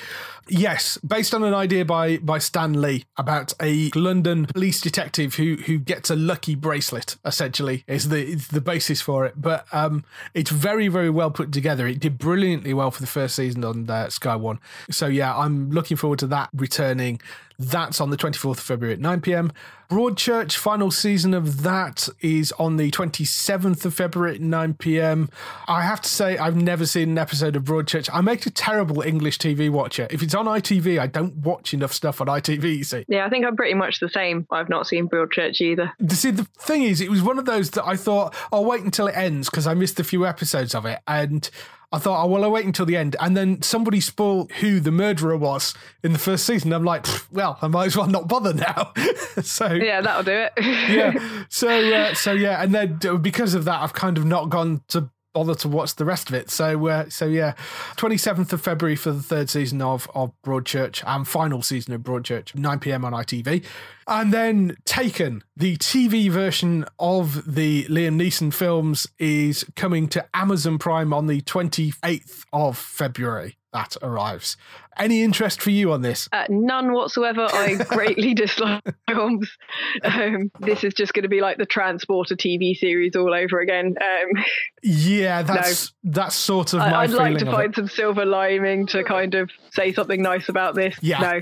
Yes, based on an idea by by Stan Lee about a London police detective who who gets a lucky bracelet. Essentially, is the is the basis for it. But um, it's very very well put together. It did brilliantly well for the first season on uh, Sky One. So yeah, I'm looking forward to that returning. That's on the 24th of February at 9 p.m. Broadchurch final season of that is on the 27th of February at 9 p.m. I have to say I've never seen an episode of Broadchurch. I make a terrible English TV watcher. If it's on ITV, I don't watch enough stuff on ITV. You see. yeah, I think I'm pretty much the same. I've not seen Broadchurch either. See, the thing is, it was one of those that I thought I'll wait until it ends because I missed a few episodes of it, and I thought, oh well, I'll wait until the end. And then somebody spoiled who the murderer was in the first season. I'm like, well, I might as well not bother now. <laughs> so Yeah, that'll do it. yeah. So uh, so yeah, and then because of that, I've kind of not gone to bother to watch the rest of it. So uh, so yeah, twenty seventh of February for the third season of of Broadchurch and final season of Broadchurch, nine pm on ITV, and then Taken, the TV version of the Liam Neeson films, is coming to Amazon Prime on the twenty eighth of February. That arrives. Any interest for you on this? Uh, none whatsoever. I <laughs> greatly dislike films. Um, this is just going to be like the Transporter TV series all over again. Um, Yeah, that's that's sort of my I, I'd feeling like to of it. find some silver lining to kind of say something nice about this. Yeah. No.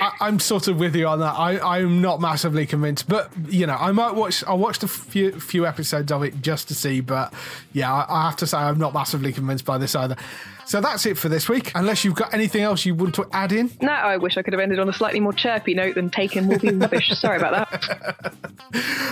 I, I'm sort of with you on that. I, I'm not massively convinced, but you know, I might watch. I watched a few few episodes of it just to see, but yeah, I, I have to say I'm not massively convinced by this either. So that's it for this week. Unless you've got anything else you want to add in, No, I wish I could have ended on a slightly more chirpy note than taken will be rubbish. Sorry about that.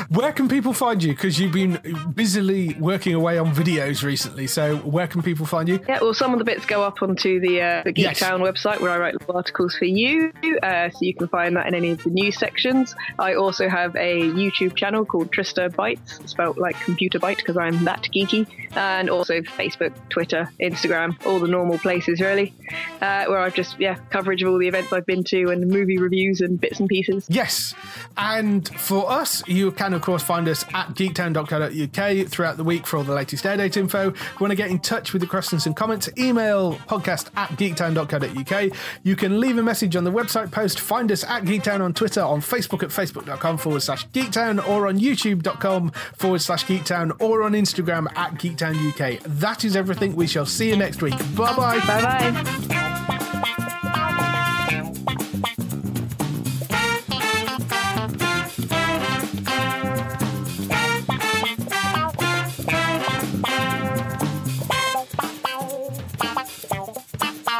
<laughs> where can people find you? Because you've been busily working away on videos recently. So where can people find you? Yeah, well, some of the bits go up onto the, uh, the Yes. Geektown website where I write little articles for you, uh, so you can find that in any of the news sections. I also have a YouTube channel called Trista Bytes, spelt like computer byte because I'm that geeky, and also Facebook, Twitter, Instagram, all the normal places really, uh, where I've just yeah coverage of all the events I've been to and movie reviews and bits and pieces. Yes. And for us, you can, of course, find us at geektown.co.uk throughout the week for all the latest air date info. If you want to get in touch with the questions and comments, email podcast at geektown.co.uk. You can leave a message on the website post. Find us at Geektown on Twitter, on Facebook at facebook.com forward slash geektown, or on youtube.com forward slash geektown, or on Instagram at geektown UK. That is everything. We shall see you next week. Bye bye. Bye bye.